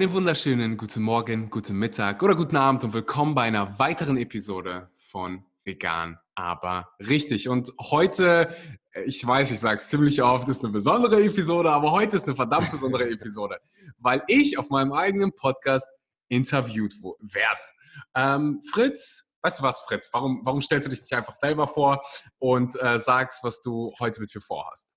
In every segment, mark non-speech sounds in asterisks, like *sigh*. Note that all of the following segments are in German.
Einen wunderschönen guten Morgen, guten Mittag oder guten Abend und willkommen bei einer weiteren Episode von Vegan, aber richtig. Und heute, ich weiß, ich sage es ziemlich oft, ist eine besondere Episode, aber heute ist eine verdammt besondere Episode, weil ich auf meinem eigenen Podcast interviewt werde. Ähm, Fritz, weißt du was, Fritz? Warum, warum stellst du dich nicht einfach selber vor und äh, sagst, was du heute mit mir vorhast?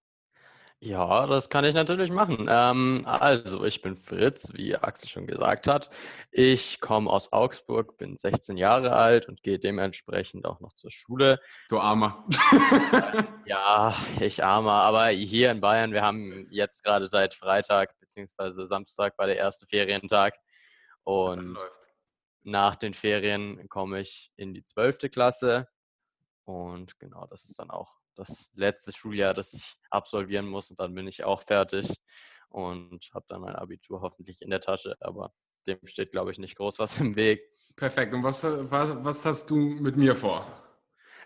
Ja, das kann ich natürlich machen. Ähm, also, ich bin Fritz, wie Axel schon gesagt hat. Ich komme aus Augsburg, bin 16 Jahre alt und gehe dementsprechend auch noch zur Schule. Du Armer. *laughs* ja, ich Armer. Aber hier in Bayern, wir haben jetzt gerade seit Freitag bzw. Samstag war der erste Ferientag. Und nach den Ferien komme ich in die 12. Klasse. Und genau, das ist dann auch das letzte Schuljahr, das ich absolvieren muss und dann bin ich auch fertig und habe dann mein Abitur hoffentlich in der Tasche, aber dem steht, glaube ich, nicht groß was *laughs* im Weg. Perfekt. Und was, was, was hast du mit mir vor?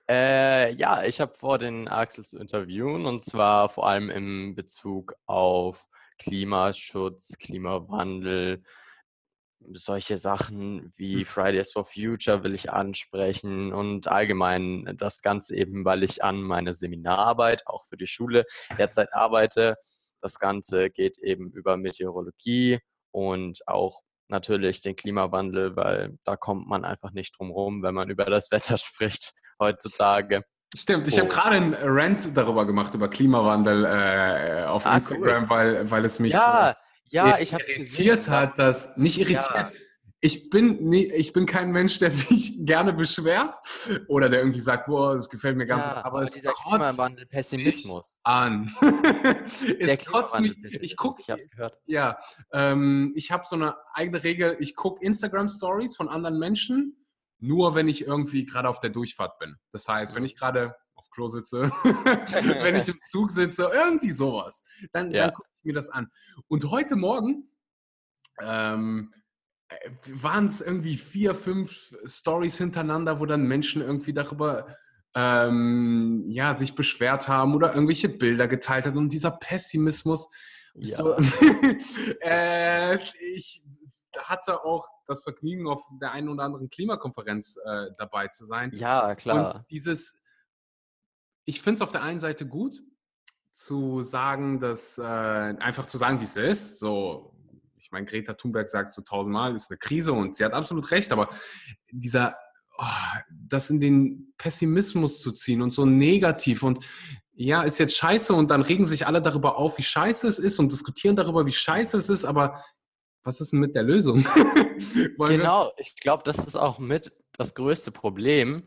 Äh, ja, ich habe vor, den Axel zu interviewen und zwar vor allem im Bezug auf Klimaschutz, Klimawandel, solche Sachen wie hm. Fridays for Future will ich ansprechen und allgemein das Ganze eben, weil ich an meine Seminararbeit auch für die Schule derzeit arbeite. Das Ganze geht eben über Meteorologie und auch natürlich den Klimawandel, weil da kommt man einfach nicht drum rum, wenn man *laughs* über das Wetter spricht heutzutage. Stimmt, ich oh. habe gerade einen Rant darüber gemacht, über Klimawandel äh, auf ah, Instagram, cool. weil, weil es mich ja, so ja, ich irritiert gesehen, hat, dass nicht irritiert. Ja. Ich bin, nie, ich bin kein Mensch, der *laughs* sich gerne beschwert oder der irgendwie sagt, boah, das gefällt mir ganz, ja, aber, aber es dieser Klimawandel Pessimismus an. *laughs* es kotzt mich. Ich gucke, ich hab's gehört. Ja, ähm, ich habe so eine eigene Regel. Ich gucke Instagram Stories von anderen Menschen, nur wenn ich irgendwie gerade auf der Durchfahrt bin. Das heißt, wenn ich gerade Klo sitze, *laughs* wenn ich im Zug sitze, irgendwie sowas, dann, ja. dann gucke mir das an. Und heute Morgen ähm, äh, waren es irgendwie vier, fünf Stories hintereinander, wo dann Menschen irgendwie darüber ähm, ja, sich beschwert haben oder irgendwelche Bilder geteilt haben. Und dieser Pessimismus. Ja. So, *laughs* äh, ich hatte auch das Vergnügen, auf der einen oder anderen Klimakonferenz äh, dabei zu sein. Ja, klar. Und dieses, ich finde es auf der einen Seite gut, zu sagen, dass äh, einfach zu sagen, wie es ist. So, ich meine, Greta Thunberg sagt so tausendmal, ist eine Krise und sie hat absolut recht, aber dieser, oh, das in den Pessimismus zu ziehen und so negativ und ja, ist jetzt scheiße und dann regen sich alle darüber auf, wie scheiße es ist und diskutieren darüber, wie scheiße es ist, aber was ist denn mit der Lösung? *laughs* genau, ich glaube, das ist auch mit das größte Problem,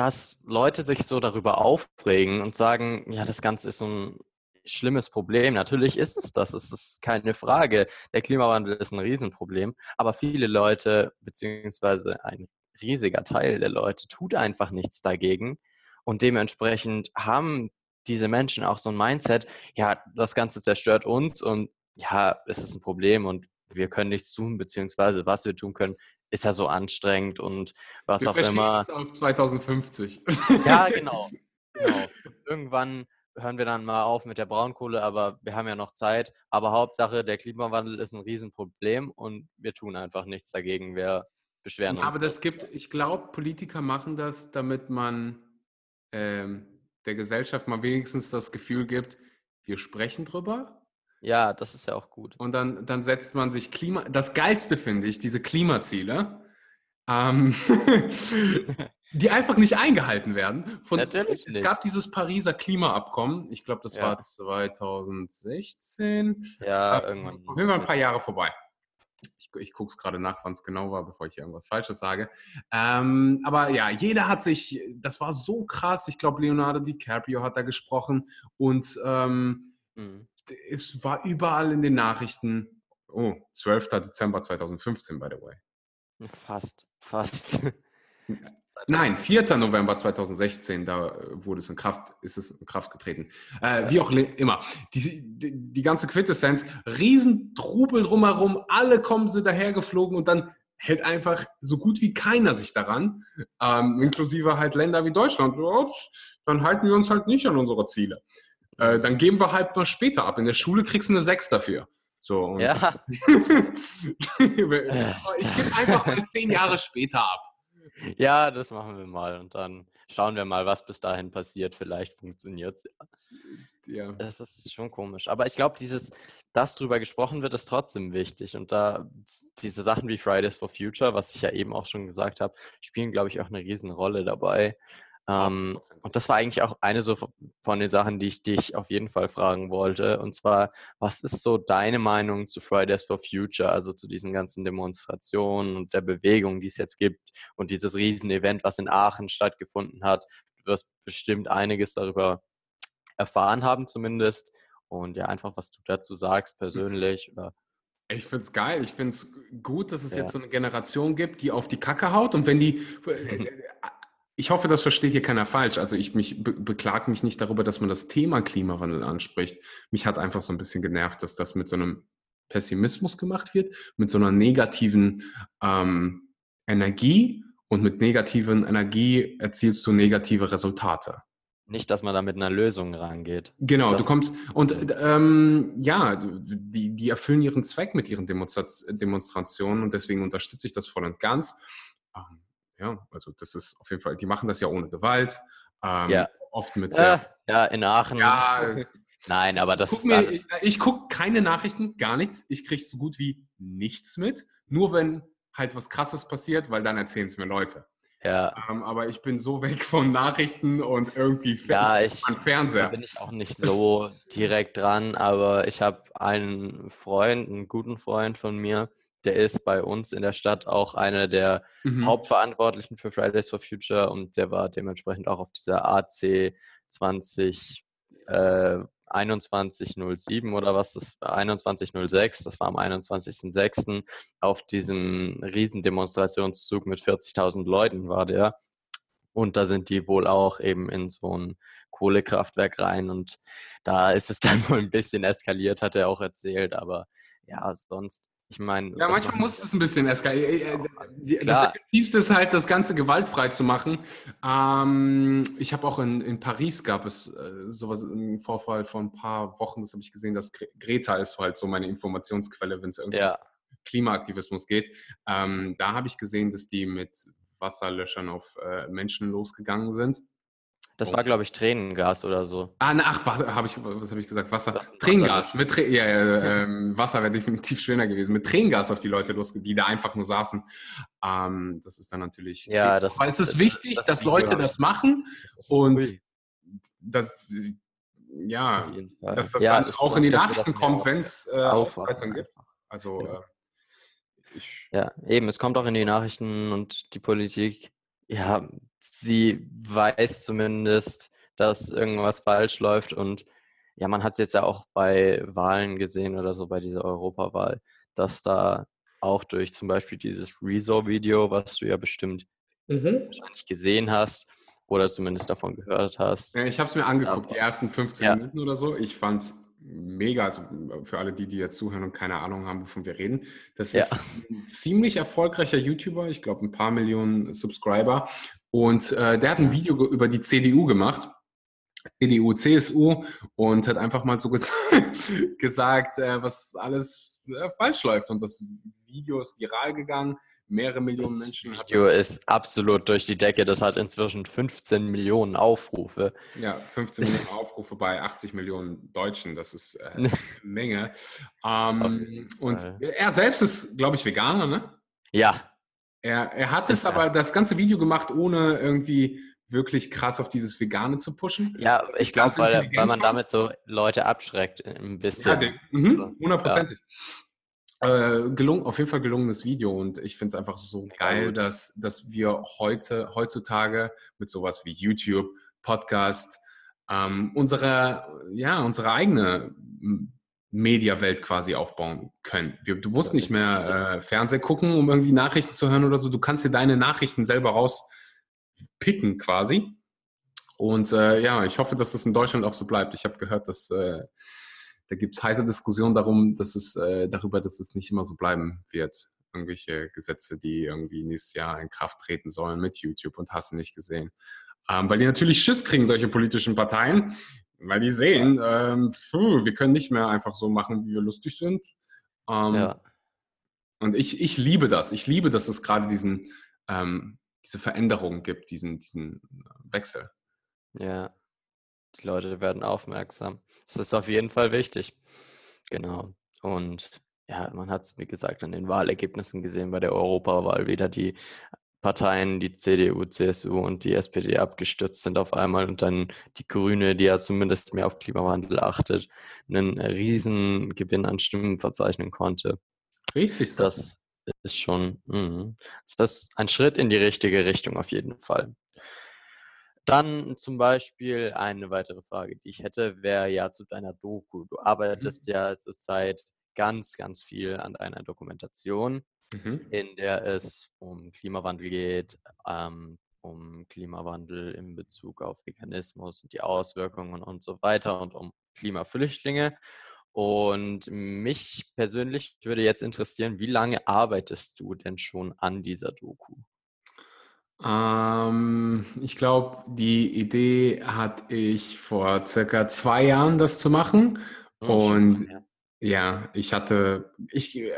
dass Leute sich so darüber aufregen und sagen, ja, das Ganze ist so ein schlimmes Problem. Natürlich ist es das, es ist keine Frage. Der Klimawandel ist ein Riesenproblem, aber viele Leute, beziehungsweise ein riesiger Teil der Leute, tut einfach nichts dagegen. Und dementsprechend haben diese Menschen auch so ein Mindset, ja, das Ganze zerstört uns und ja, es ist ein Problem und wir können nichts tun, beziehungsweise was wir tun können, ist ja so anstrengend und was wir auch immer. Es auf 2050. Ja, *laughs* genau. genau. Irgendwann hören wir dann mal auf mit der Braunkohle, aber wir haben ja noch Zeit. Aber Hauptsache, der Klimawandel ist ein Riesenproblem und wir tun einfach nichts dagegen. Wir beschweren uns. Aber das gibt, ich glaube, Politiker machen das, damit man ähm, der Gesellschaft mal wenigstens das Gefühl gibt, wir sprechen drüber, ja, das ist ja auch gut. Und dann, dann setzt man sich Klima. Das Geilste finde ich, diese Klimaziele, ähm, *laughs* die einfach nicht eingehalten werden. Von, Natürlich es nicht. gab dieses Pariser Klimaabkommen, ich glaube, das ja. war 2016. Ja, äh, irgendwann. Auf jeden Fall ein paar Jahre vorbei. Ich, ich gucke es gerade nach, wann es genau war, bevor ich hier irgendwas Falsches sage. Ähm, aber ja, jeder hat sich, das war so krass. Ich glaube, Leonardo DiCaprio hat da gesprochen und ähm, mhm es war überall in den Nachrichten. Oh, 12. Dezember 2015, by the way. Fast, fast. Nein, 4. November 2016, da wurde es in Kraft, ist es in Kraft getreten. Äh, wie auch immer. Die, die, die, ganze Quintessenz, Riesentrubel drumherum, alle kommen sie dahergeflogen und dann hält einfach so gut wie keiner sich daran, ähm, inklusive halt Länder wie Deutschland. Dann halten wir uns halt nicht an unsere Ziele. Äh, dann geben wir halt mal später ab. In der Schule kriegst du eine 6 dafür. So, ja. *laughs* ich gebe einfach mal zehn Jahre später ab. Ja, das machen wir mal und dann schauen wir mal, was bis dahin passiert. Vielleicht funktioniert es ja. ja. Das ist schon komisch. Aber ich glaube, dieses, dass drüber gesprochen wird, ist trotzdem wichtig. Und da diese Sachen wie Fridays for Future, was ich ja eben auch schon gesagt habe, spielen, glaube ich, auch eine Riesenrolle dabei. Ähm, und das war eigentlich auch eine so von den Sachen, die ich dich auf jeden Fall fragen wollte. Und zwar, was ist so deine Meinung zu Fridays for Future, also zu diesen ganzen Demonstrationen und der Bewegung, die es jetzt gibt und dieses Riesenevent, was in Aachen stattgefunden hat? Du wirst bestimmt einiges darüber erfahren haben zumindest. Und ja, einfach, was du dazu sagst persönlich oder ich finde es geil. Ich finde es gut, dass es ja. jetzt so eine Generation gibt, die auf die Kacke haut. Und wenn die, äh, *laughs* ich hoffe, das versteht hier keiner falsch. Also ich mich be beklage mich nicht darüber, dass man das Thema Klimawandel anspricht. Mich hat einfach so ein bisschen genervt, dass das mit so einem Pessimismus gemacht wird, mit so einer negativen ähm, Energie und mit negativen Energie erzielst du negative Resultate. Nicht, dass man da mit einer Lösung rangeht. Genau, das du kommst und ähm, ja, die, die erfüllen ihren Zweck mit ihren Demonstra Demonstrationen und deswegen unterstütze ich das voll und ganz. Ähm, ja, also das ist auf jeden Fall, die machen das ja ohne Gewalt. Ähm, ja. Oft mit sehr. Ja, ja in Aachen. Ja, *laughs* Nein, aber das guck ist. Mir, ich, ich gucke keine Nachrichten, gar nichts. Ich kriege so gut wie nichts mit. Nur wenn halt was krasses passiert, weil dann erzählen es mir Leute. Ja. Ähm, aber ich bin so *laughs* weg von Nachrichten und irgendwie ja, ich, Fernseher. Da bin ich auch nicht so direkt dran, aber ich habe einen Freund, einen guten Freund von mir, der ist bei uns in der Stadt auch einer der mhm. Hauptverantwortlichen für Fridays for Future und der war dementsprechend auch auf dieser AC 20 äh, 2107 oder was das 2106, das war am 21.06. auf diesem Riesendemonstrationszug mit 40.000 Leuten war der. Und da sind die wohl auch eben in so ein Kohlekraftwerk rein und da ist es *laughs* dann wohl ein bisschen eskaliert, hat er auch erzählt, aber ja, sonst ich meine. Ja, manchmal muss es ein bisschen eskalieren. Äh, äh, das Effektivste ist halt, das Ganze gewaltfrei zu machen. Ähm, ich habe auch in, in Paris gab es äh, sowas, einen Vorfall vor ein paar Wochen, das habe ich gesehen, dass Greta ist halt so meine Informationsquelle, wenn es irgendwie ja. Klimaaktivismus geht. Ähm, da habe ich gesehen, dass die mit Wasserlöschern auf äh, Menschen losgegangen sind. Das war, glaube ich, Tränengas oder so. Ah, na, ach, was habe ich, was hab ich gesagt? Wasser. Tränengas. Mit Trä ja, ja, ähm, Wasser wäre definitiv schöner gewesen. Mit Tränengas auf die Leute losgeht, die da einfach nur saßen. Ähm, das ist dann natürlich. Ja, das, Aber es ist wichtig, das, dass Leute das machen und das, ja, dass das ja, dann auch in die Nachrichten kommt, wenn es äh, Aufarbeitung gibt. Also, ja. Äh, ich, ja, eben, es kommt auch in die Nachrichten und die Politik. Ja, sie weiß zumindest, dass irgendwas falsch läuft. Und ja, man hat es jetzt ja auch bei Wahlen gesehen oder so, bei dieser Europawahl, dass da auch durch zum Beispiel dieses Rezo-Video, was du ja bestimmt mhm. wahrscheinlich gesehen hast oder zumindest davon gehört hast. Ja, ich habe es mir angeguckt, ja. die ersten 15 ja. Minuten oder so. Ich fand es mega, also für alle die, die jetzt zuhören und keine Ahnung haben, wovon wir reden. Das ist ein ziemlich erfolgreicher YouTuber, ich glaube ein paar Millionen Subscriber und äh, der hat ein Video über die CDU gemacht. CDU, CSU und hat einfach mal so *laughs* gesagt, äh, was alles äh, falsch läuft. Und das Video ist viral gegangen. Mehrere Millionen das Menschen. Das Video ist absolut durch die Decke. Das hat inzwischen 15 Millionen Aufrufe. Ja, 15 Millionen Aufrufe bei 80 Millionen Deutschen. Das ist äh, eine *laughs* Menge. Ähm, und er selbst ist, glaube ich, Veganer, ne? Ja, er, er hat es aber das ganze Video gemacht, ohne irgendwie wirklich krass auf dieses Vegane zu pushen. Ja, ich glaube, weil, weil man damit so Leute abschreckt ein bisschen. Ja, mhm, hundertprozentig. Ja. Äh, gelungen, auf jeden Fall gelungenes Video und ich finde es einfach so geil, dass, dass wir heute, heutzutage mit sowas wie YouTube, Podcast, ähm, unsere, ja, unsere eigene Mediawelt quasi aufbauen können. Du musst nicht mehr äh, Fernsehen gucken, um irgendwie Nachrichten zu hören oder so. Du kannst dir deine Nachrichten selber rauspicken quasi. Und äh, ja, ich hoffe, dass das in Deutschland auch so bleibt. Ich habe gehört, dass äh, da gibt es heiße Diskussionen darum, dass es äh, darüber, dass es nicht immer so bleiben wird. Irgendwelche Gesetze, die irgendwie nächstes Jahr in Kraft treten sollen mit YouTube und hast du nicht gesehen. Ähm, weil die natürlich Schiss kriegen, solche politischen Parteien, weil die sehen, ähm, puh, wir können nicht mehr einfach so machen, wie wir lustig sind. Ähm, ja. Und ich, ich liebe das. Ich liebe, dass es gerade diesen, ähm, diese Veränderung gibt, diesen, diesen Wechsel. Ja, die Leute werden aufmerksam. Das ist auf jeden Fall wichtig. Genau. Und ja, man hat es, wie gesagt, an den Wahlergebnissen gesehen bei der Europawahl wieder die Parteien, die CDU, CSU und die SPD abgestürzt sind auf einmal und dann die Grüne, die ja zumindest mehr auf Klimawandel achtet, einen riesen Gewinn an Stimmen verzeichnen konnte. Richtig so. Das ist schon, mh, das ist ein Schritt in die richtige Richtung auf jeden Fall. Dann zum Beispiel eine weitere Frage, die ich hätte, wäre ja zu deiner Doku. Du arbeitest mhm. ja zurzeit ganz, ganz viel an deiner Dokumentation, mhm. in der es um Klimawandel geht, ähm, um Klimawandel in Bezug auf Veganismus und die Auswirkungen und so weiter und um Klimaflüchtlinge. Und mich persönlich würde jetzt interessieren, wie lange arbeitest du denn schon an dieser Doku? Ähm, ich glaube, die Idee hatte ich vor circa zwei Jahren, das zu machen. Oh, und ja. ja. ich hatte, ich äh,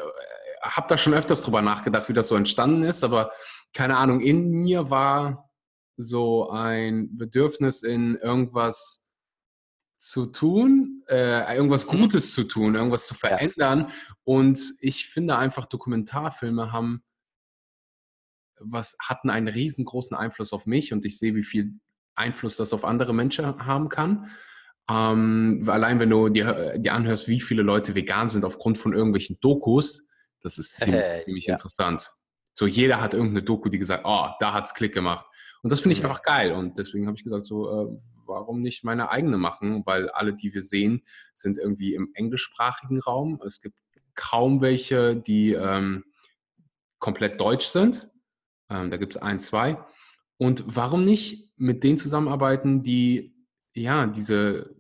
habe da schon öfters drüber nachgedacht, wie das so entstanden ist, aber keine Ahnung, in mir war so ein Bedürfnis in irgendwas zu tun, äh, irgendwas mhm. Gutes zu tun, irgendwas zu verändern. Ja. Und ich finde einfach, Dokumentarfilme haben was hatten einen riesengroßen Einfluss auf mich und ich sehe, wie viel Einfluss das auf andere Menschen haben kann. Ähm, allein wenn du dir, dir anhörst, wie viele Leute vegan sind aufgrund von irgendwelchen Dokus, das ist *laughs* ziemlich, ziemlich ja. interessant. So jeder hat irgendeine Doku, die gesagt, oh, da hat's Klick gemacht. Und das finde ich einfach geil. Und deswegen habe ich gesagt, so, äh, warum nicht meine eigene machen? Weil alle, die wir sehen, sind irgendwie im englischsprachigen Raum. Es gibt kaum welche, die ähm, komplett deutsch sind. Ähm, da gibt es ein, zwei. Und warum nicht mit denen zusammenarbeiten, die ja diese,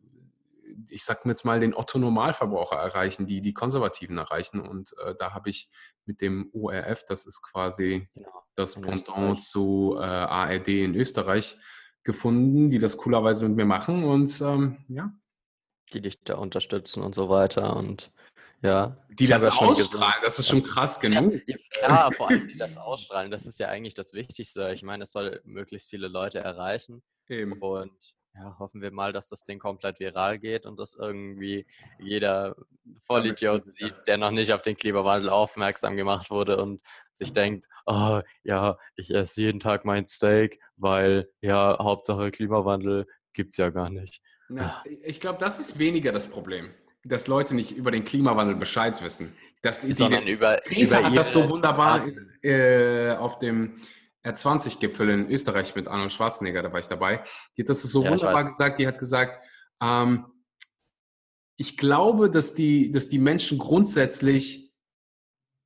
ich sag mir jetzt mal, den Otto-Normalverbraucher erreichen, die die Konservativen erreichen. Und äh, da habe ich mit dem ORF, das ist quasi genau. das Pendant zu äh, ARD in Österreich, gefunden, die das coolerweise mit mir machen. Und ähm, ja. Die dich da unterstützen und so weiter. Und ja. Die das ausstrahlen, das ist schon krass genug. Ja, klar, vor allem die das ausstrahlen, das ist ja eigentlich das Wichtigste. Ich meine, es soll möglichst viele Leute erreichen. Eben. Und ja, hoffen wir mal, dass das Ding komplett viral geht und dass irgendwie jeder Vollidiot sieht, der noch nicht auf den Klimawandel aufmerksam gemacht wurde und sich denkt, oh ja, ich esse jeden Tag mein Steak, weil ja, Hauptsache Klimawandel gibt es ja gar nicht. Na, ich glaube, das ist weniger das Problem dass Leute nicht über den Klimawandel Bescheid wissen. Das, Sondern die, über, Greta über hat das so wunderbar äh, auf dem R20-Gipfel in Österreich mit Arnold Schwarzenegger, da war ich dabei. Die hat das so ja, wunderbar gesagt. Die hat gesagt, ähm, ich glaube, dass die, dass die Menschen grundsätzlich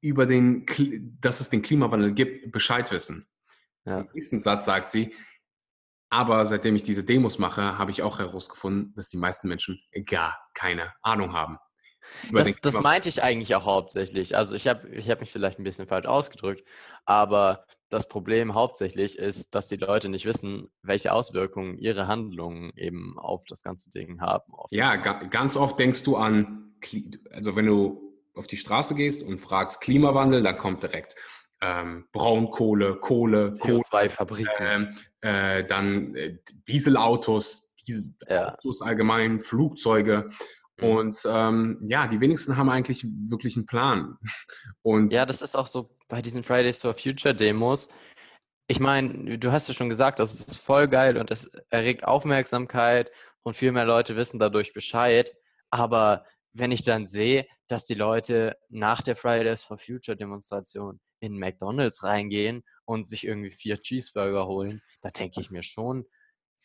über den, dass es den Klimawandel gibt, Bescheid wissen. Ja. Im nächsten Satz sagt sie, aber seitdem ich diese Demos mache, habe ich auch herausgefunden, dass die meisten Menschen gar keine Ahnung haben. Das, das meinte ich eigentlich auch hauptsächlich. Also ich habe ich hab mich vielleicht ein bisschen falsch ausgedrückt, aber das Problem hauptsächlich ist, dass die Leute nicht wissen, welche Auswirkungen ihre Handlungen eben auf das ganze Ding haben. Ja, ganz oft denkst du an, also wenn du auf die Straße gehst und fragst Klimawandel, dann kommt direkt ähm, Braunkohle, Kohle, CO2-Fabriken, ähm, äh, dann äh, Dieselautos, Dieselautos ja. allgemein, Flugzeuge. Mhm. Und ähm, ja, die wenigsten haben eigentlich wirklich einen Plan. *laughs* Und ja, das ist auch so bei diesen Fridays for Future Demos. Ich meine, du hast ja schon gesagt, das ist voll geil und das erregt Aufmerksamkeit und viel mehr Leute wissen dadurch Bescheid. Aber wenn ich dann sehe, dass die Leute nach der Fridays for Future Demonstration in McDonalds reingehen und sich irgendwie vier Cheeseburger holen, da denke ich mir schon,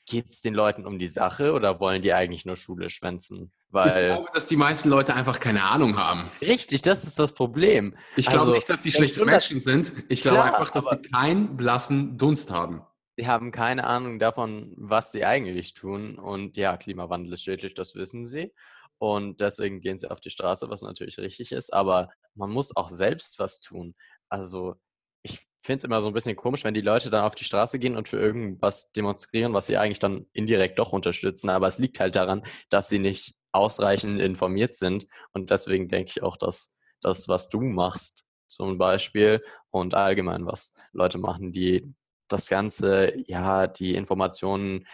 geht es den Leuten um die Sache oder wollen die eigentlich nur Schule schwänzen? Weil ich glaube, dass die meisten Leute einfach keine Ahnung haben. Richtig, das ist das Problem. Ich glaube also, nicht, dass die schlechte Menschen sind. Ich glaube klar, einfach, dass sie keinen blassen Dunst haben. Sie haben keine Ahnung davon, was sie eigentlich tun. Und ja, Klimawandel ist schädlich, das wissen sie. Und deswegen gehen sie auf die Straße, was natürlich richtig ist. Aber man muss auch selbst was tun. Also ich finde es immer so ein bisschen komisch, wenn die Leute dann auf die Straße gehen und für irgendwas demonstrieren, was sie eigentlich dann indirekt doch unterstützen. Aber es liegt halt daran, dass sie nicht ausreichend informiert sind. Und deswegen denke ich auch, dass das, was du machst, zum Beispiel, und allgemein, was Leute machen, die das Ganze, ja, die Informationen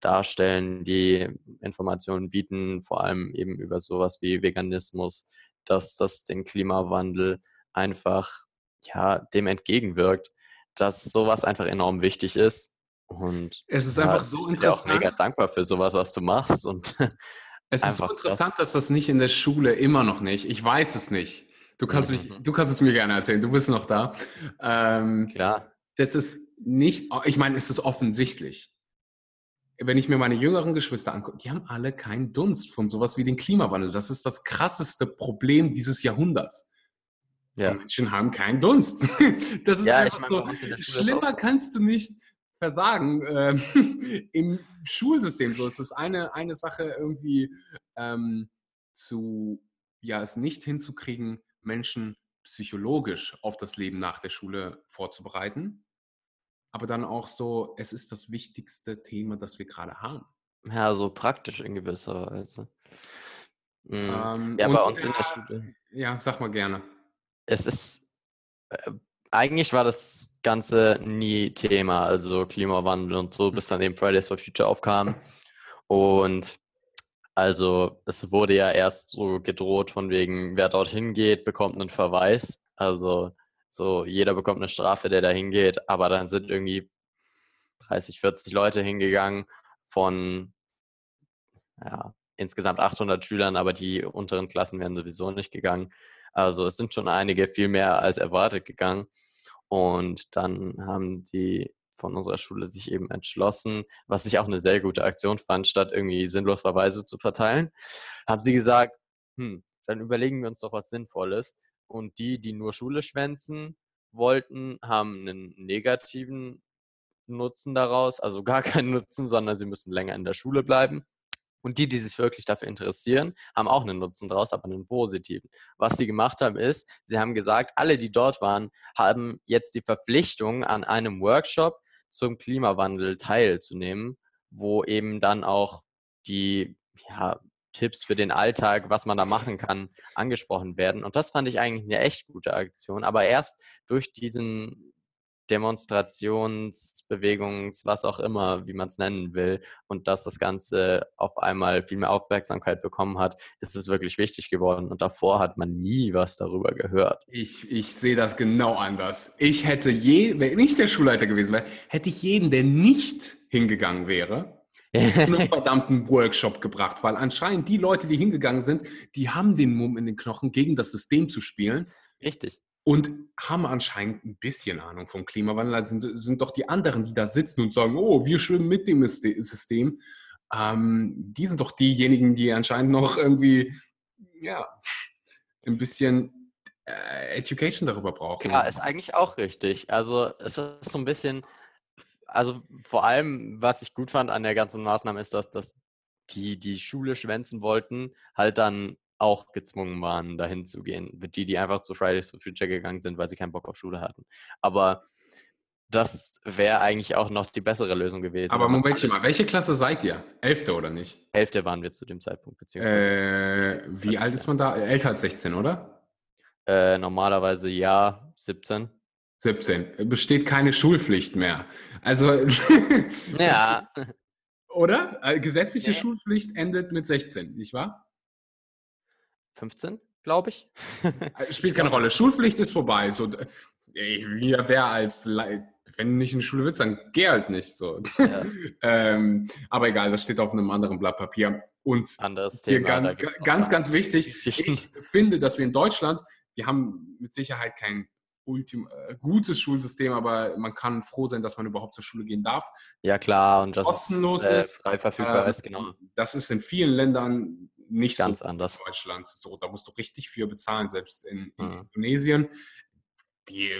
darstellen, die Informationen bieten, vor allem eben über sowas wie Veganismus, dass das den Klimawandel einfach ja, dem entgegenwirkt, dass sowas einfach enorm wichtig ist. Und es ist ja, einfach so ich bin auch mega dankbar für sowas, was du machst. Und *laughs* es ist so interessant, das. dass das nicht in der Schule immer noch nicht. Ich weiß es nicht. Du kannst, mhm. mich, du kannst es mir gerne erzählen. Du bist noch da. Ähm, ja. Das ist nicht, ich meine, es ist offensichtlich. Wenn ich mir meine jüngeren Geschwister angucke, die haben alle keinen Dunst von sowas wie den Klimawandel. Das ist das krasseste Problem dieses Jahrhunderts. Ja. Die Menschen haben keinen Dunst. *laughs* Das ist ja, einfach ich mein, so. Schlimmer kannst du nicht versagen ähm, *laughs* im Schulsystem. So es ist eine, eine Sache irgendwie ähm, zu, ja, es nicht hinzukriegen, Menschen psychologisch auf das Leben nach der Schule vorzubereiten. Aber dann auch so, es ist das wichtigste Thema, das wir gerade haben. Ja, so praktisch in gewisser Weise. Mhm. Ähm, ja, bei uns ja, in der Schule. Ja, sag mal gerne es ist, äh, eigentlich war das Ganze nie Thema, also Klimawandel und so, bis dann eben Fridays for Future aufkam. Und also es wurde ja erst so gedroht von wegen, wer dorthin geht, bekommt einen Verweis. Also so jeder bekommt eine Strafe, der da hingeht. Aber dann sind irgendwie 30, 40 Leute hingegangen von ja, insgesamt 800 Schülern, aber die unteren Klassen wären sowieso nicht gegangen. Also es sind schon einige viel mehr als erwartet gegangen. Und dann haben die von unserer Schule sich eben entschlossen, was ich auch eine sehr gute Aktion fand, statt irgendwie sinnlos Verweise zu verteilen, haben sie gesagt, hm, dann überlegen wir uns doch was Sinnvolles. Und die, die nur Schule schwänzen wollten, haben einen negativen Nutzen daraus, also gar *laughs* keinen Nutzen, sondern sie müssen länger in der Schule bleiben. Und die, die sich wirklich dafür interessieren, haben auch einen Nutzen daraus, aber einen positiven. Was sie gemacht haben, ist, sie haben gesagt, alle, die dort waren, haben jetzt die Verpflichtung, an einem Workshop zum Klimawandel teilzunehmen, wo eben dann auch die ja, Tipps für den Alltag, was man da machen kann, angesprochen werden. Und das fand ich eigentlich eine echt gute Aktion. Aber erst durch diesen Demonstrationsbewegungs, was auch immer, wie man es nennen will, und dass das Ganze auf einmal viel mehr Aufmerksamkeit bekommen hat, ist es wirklich wichtig geworden. Und davor hat man nie was darüber gehört. Ich, ich sehe das genau anders. Ich hätte je, wenn ich der Schulleiter gewesen wäre, hätte ich jeden, der nicht hingegangen wäre, einen *laughs* verdammten Workshop gebracht, weil anscheinend die Leute, die hingegangen sind, die haben den Mumm in den Knochen, gegen das System zu spielen. Richtig und haben anscheinend ein bisschen Ahnung vom Klimawandel. Also sind, sind doch die anderen, die da sitzen und sagen, oh, wir schwimmen mit dem System. Ähm, die sind doch diejenigen, die anscheinend noch irgendwie, ja, ein bisschen äh, Education darüber brauchen. Klar, ist eigentlich auch richtig. Also es ist so ein bisschen, also vor allem, was ich gut fand an der ganzen Maßnahme ist, dass, dass die, die Schule schwänzen wollten, halt dann auch gezwungen waren, dahin zu gehen. Die, die einfach zu Fridays for Future gegangen sind, weil sie keinen Bock auf Schule hatten. Aber das wäre eigentlich auch noch die bessere Lösung gewesen. Aber Moment mal, welche Klasse seid ihr? Elfte oder nicht? Elfte waren wir zu dem Zeitpunkt. Beziehungsweise äh, wie alt ist man da? Älter als 16, oder? Äh, normalerweise ja, 17. 17. Besteht keine Schulpflicht mehr. Also. ja. *laughs* Oder? Äh, gesetzliche nee. Schulpflicht endet mit 16, nicht wahr? 15, glaube ich. Äh, *laughs* spielt keine Rolle. Schulpflicht ist vorbei. So, wir wäre als, wenn du nicht in die Schule willst, dann geh halt nicht. So. Ja. *laughs* ähm, aber egal, das steht auf einem anderen Blatt Papier. Und Anderes Thema, ganz, ganz, ganz wichtig, *laughs* ich finde, dass wir in Deutschland, wir haben mit Sicherheit kein ultim äh, gutes Schulsystem, aber man kann froh sein, dass man überhaupt zur Schule gehen darf. Ja klar, und das kostenlos ist, äh, ist frei verfügbar äh, ist, genau. Das ist in vielen Ländern nicht ganz so anders. In Deutschland so, da musst du richtig viel bezahlen, selbst in, in mhm. Indonesien. Die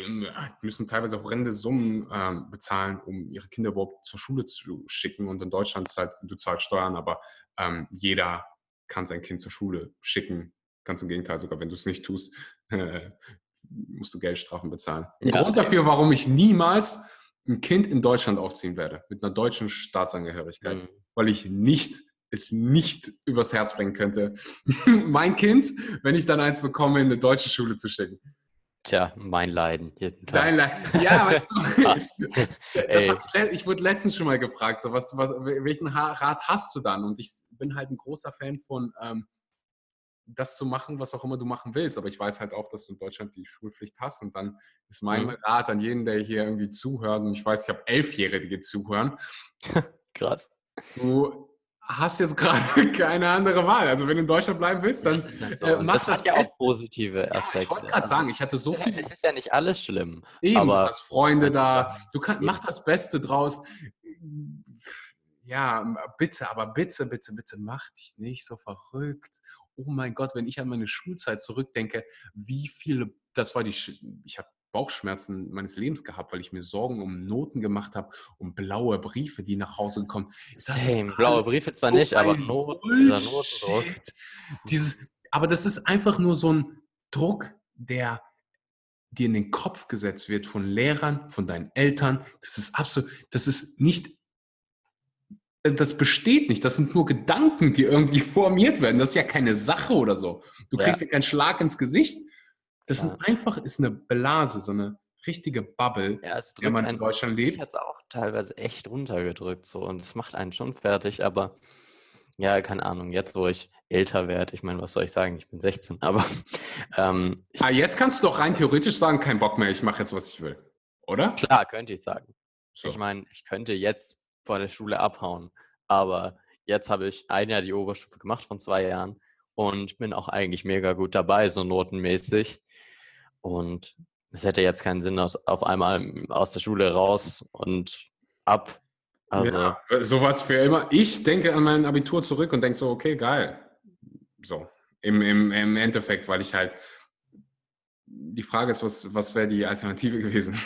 müssen teilweise horrende Summen ähm, bezahlen, um ihre Kinder überhaupt zur Schule zu schicken. Und in Deutschland halt, du zahlst Steuern, aber ähm, jeder kann sein Kind zur Schule schicken. Ganz im Gegenteil, sogar wenn du es nicht tust, äh, *laughs* musst du Geldstrafen bezahlen. Ein ja. Grund dafür, warum ich niemals ein Kind in Deutschland aufziehen werde, mit einer deutschen Staatsangehörigkeit, mhm. weil ich nicht es nicht übers Herz bringen könnte, *laughs* mein Kind, wenn ich dann eins bekomme, in eine deutsche Schule zu schicken. Tja, mein Leiden. Dein Leiden. Ja, weißt du, *laughs* ich, ich, wurde letztens schon mal gefragt, so was, was, welchen Rat hast du dann? Und ich bin halt ein großer Fan von, ähm, das zu machen, was auch immer du machen willst. Aber ich weiß halt auch, dass du in Deutschland die Schulpflicht hast. Und dann ist mein mhm. Rat an jeden, der hier irgendwie zuhört, und ich weiß, ich habe Elfjährige, die zuhören. *laughs* Krass. Du hast jetzt gerade *laughs* keine andere Wahl. Also wenn du in Deutschland bleiben willst, dann halt so. äh, mach das. Das hat ja auch positive Aspekte. Ja, ich wollte gerade sagen, ich hatte so viel. Es ist ja nicht alles schlimm. Eben, aber du hast Freunde da. Du kannst, mach das Beste draus. Ja, bitte, aber bitte, bitte, bitte mach dich nicht so verrückt. Oh mein Gott, wenn ich an meine Schulzeit zurückdenke, wie viele, das war die, ich habe Bauchschmerzen meines Lebens gehabt, weil ich mir Sorgen um Noten gemacht habe, um blaue Briefe, die nach Hause kommen. Das Same. blaue Briefe zwar so nicht, aber Noten, dieser Notendruck. Dieses, aber das ist einfach nur so ein Druck, der dir in den Kopf gesetzt wird von Lehrern, von deinen Eltern. Das ist absolut, das ist nicht, das besteht nicht. Das sind nur Gedanken, die irgendwie *laughs* formiert werden. Das ist ja keine Sache oder so. Du kriegst ja, ja keinen Schlag ins Gesicht, das ja. sind einfach ist eine Blase, so eine richtige Bubble, ja, es wenn man in Deutschland lebt. Hat es auch teilweise echt runtergedrückt so und es macht einen schon fertig, aber ja, keine Ahnung, jetzt wo ich älter werde, ich meine, was soll ich sagen, ich bin 16, *laughs* aber ähm, Ah, jetzt kannst du doch rein theoretisch sagen, kein Bock mehr, ich mache jetzt, was ich will, oder? Klar, könnte ich sagen. So. Ich meine, ich könnte jetzt vor der Schule abhauen, aber jetzt habe ich ein Jahr die Oberstufe gemacht von zwei Jahren und bin auch eigentlich mega gut dabei, so notenmäßig. Und es hätte jetzt keinen Sinn, aus, auf einmal aus der Schule raus und ab. Also ja, sowas für immer. Ich denke an mein Abitur zurück und denke so, okay, geil. So, im, im, im Endeffekt, weil ich halt die Frage ist, was, was wäre die Alternative *laughs* gewesen?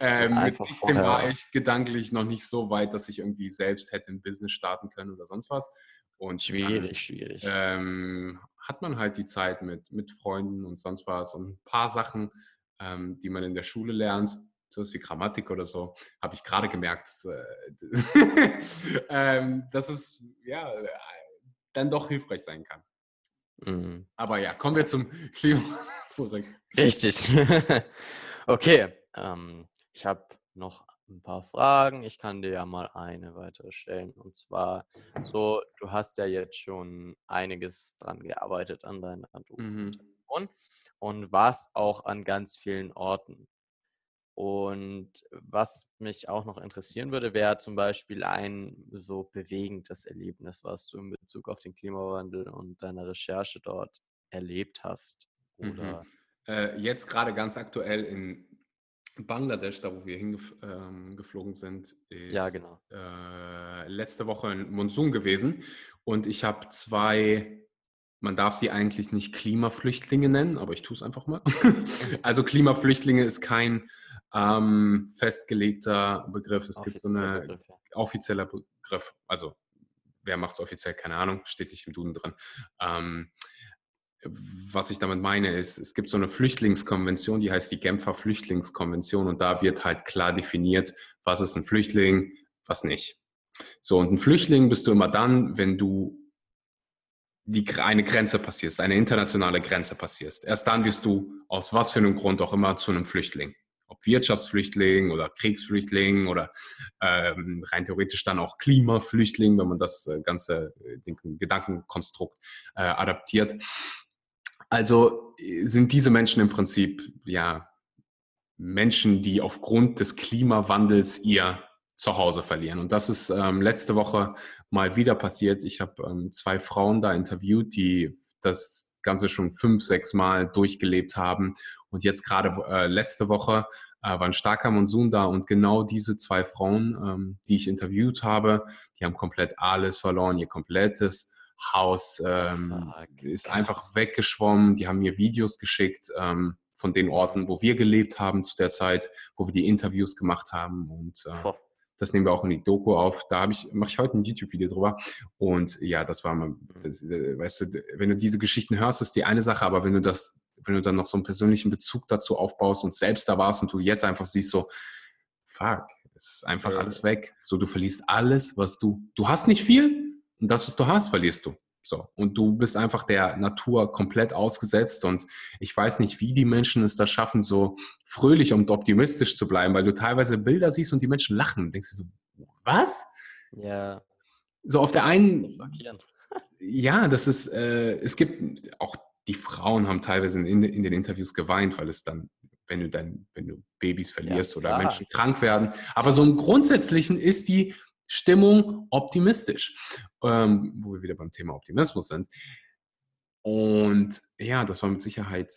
ähm, mit 16 war ich gedanklich noch nicht so weit, dass ich irgendwie selbst hätte ein Business starten können oder sonst was. Und schwierig, dann, schwierig. Ähm, hat man halt die Zeit mit, mit Freunden und sonst was und ein paar Sachen, ähm, die man in der Schule lernt, so wie Grammatik oder so, habe ich gerade gemerkt, dass, äh, *laughs* ähm, dass es ja dann doch hilfreich sein kann. Mhm. Aber ja, kommen wir zum Klima *laughs* zurück. Richtig. *laughs* okay, ähm, ich habe noch ein paar Fragen. Ich kann dir ja mal eine weitere stellen. Und zwar so, du hast ja jetzt schon einiges dran gearbeitet an deiner mhm. und warst auch an ganz vielen Orten. Und was mich auch noch interessieren würde, wäre zum Beispiel ein so bewegendes Erlebnis, was du in Bezug auf den Klimawandel und deine Recherche dort erlebt hast. Oder mhm. äh, jetzt gerade ganz aktuell in Bangladesch, da wo wir hingeflogen ähm, sind, ist ja, genau. äh, letzte Woche ein Monsun gewesen. Und ich habe zwei, man darf sie eigentlich nicht Klimaflüchtlinge nennen, aber ich tue es einfach mal. *laughs* also Klimaflüchtlinge ist kein ähm, festgelegter Begriff. Es gibt so eine Begriff, ja. offizieller Begriff. Also wer macht es offiziell? Keine Ahnung, steht nicht im Duden drin. Ähm, was ich damit meine, ist, es gibt so eine Flüchtlingskonvention, die heißt die Genfer Flüchtlingskonvention und da wird halt klar definiert, was ist ein Flüchtling, was nicht. So, und ein Flüchtling bist du immer dann, wenn du die, eine Grenze passierst, eine internationale Grenze passierst. Erst dann wirst du aus was für einem Grund auch immer zu einem Flüchtling. Ob Wirtschaftsflüchtling oder Kriegsflüchtling oder ähm, rein theoretisch dann auch Klimaflüchtling, wenn man das äh, ganze äh, den Gedankenkonstrukt äh, adaptiert. Also sind diese Menschen im Prinzip ja Menschen, die aufgrund des Klimawandels ihr Zuhause verlieren. Und das ist ähm, letzte Woche mal wieder passiert. Ich habe ähm, zwei Frauen da interviewt, die das Ganze schon fünf, sechs Mal durchgelebt haben. Und jetzt gerade äh, letzte Woche äh, war ein starker Monsun da und genau diese zwei Frauen, ähm, die ich interviewt habe, die haben komplett alles verloren, ihr komplettes Haus ähm, ist einfach weggeschwommen. Die haben mir Videos geschickt ähm, von den Orten, wo wir gelebt haben zu der Zeit, wo wir die Interviews gemacht haben. Und äh, das nehmen wir auch in die Doku auf. Da habe ich, mache ich heute ein YouTube-Video drüber. Und ja, das war mal, das, äh, weißt du, wenn du diese Geschichten hörst, ist die eine Sache, aber wenn du das, wenn du dann noch so einen persönlichen Bezug dazu aufbaust und selbst da warst und du jetzt einfach siehst, so, fuck, es ist einfach alles weg. So, du verlierst alles, was du, du hast nicht viel, Und das, was du hast, verlierst du. So. Und du bist einfach der Natur komplett ausgesetzt. Und ich weiß nicht, wie die Menschen es da schaffen, so fröhlich und optimistisch zu bleiben, weil du teilweise Bilder siehst und die Menschen lachen. Denkst du so, was? Ja. So auf der einen. *laughs* Ja, das ist, äh, es gibt auch die Frauen haben teilweise in, in, den Interviews geweint, weil es dann, wenn du dann, wenn du Babys verlierst ja, oder Menschen krank werden. Aber so im Grundsätzlichen ist die Stimmung optimistisch, ähm, wo wir wieder beim Thema Optimismus sind. Und ja, das war mit Sicherheit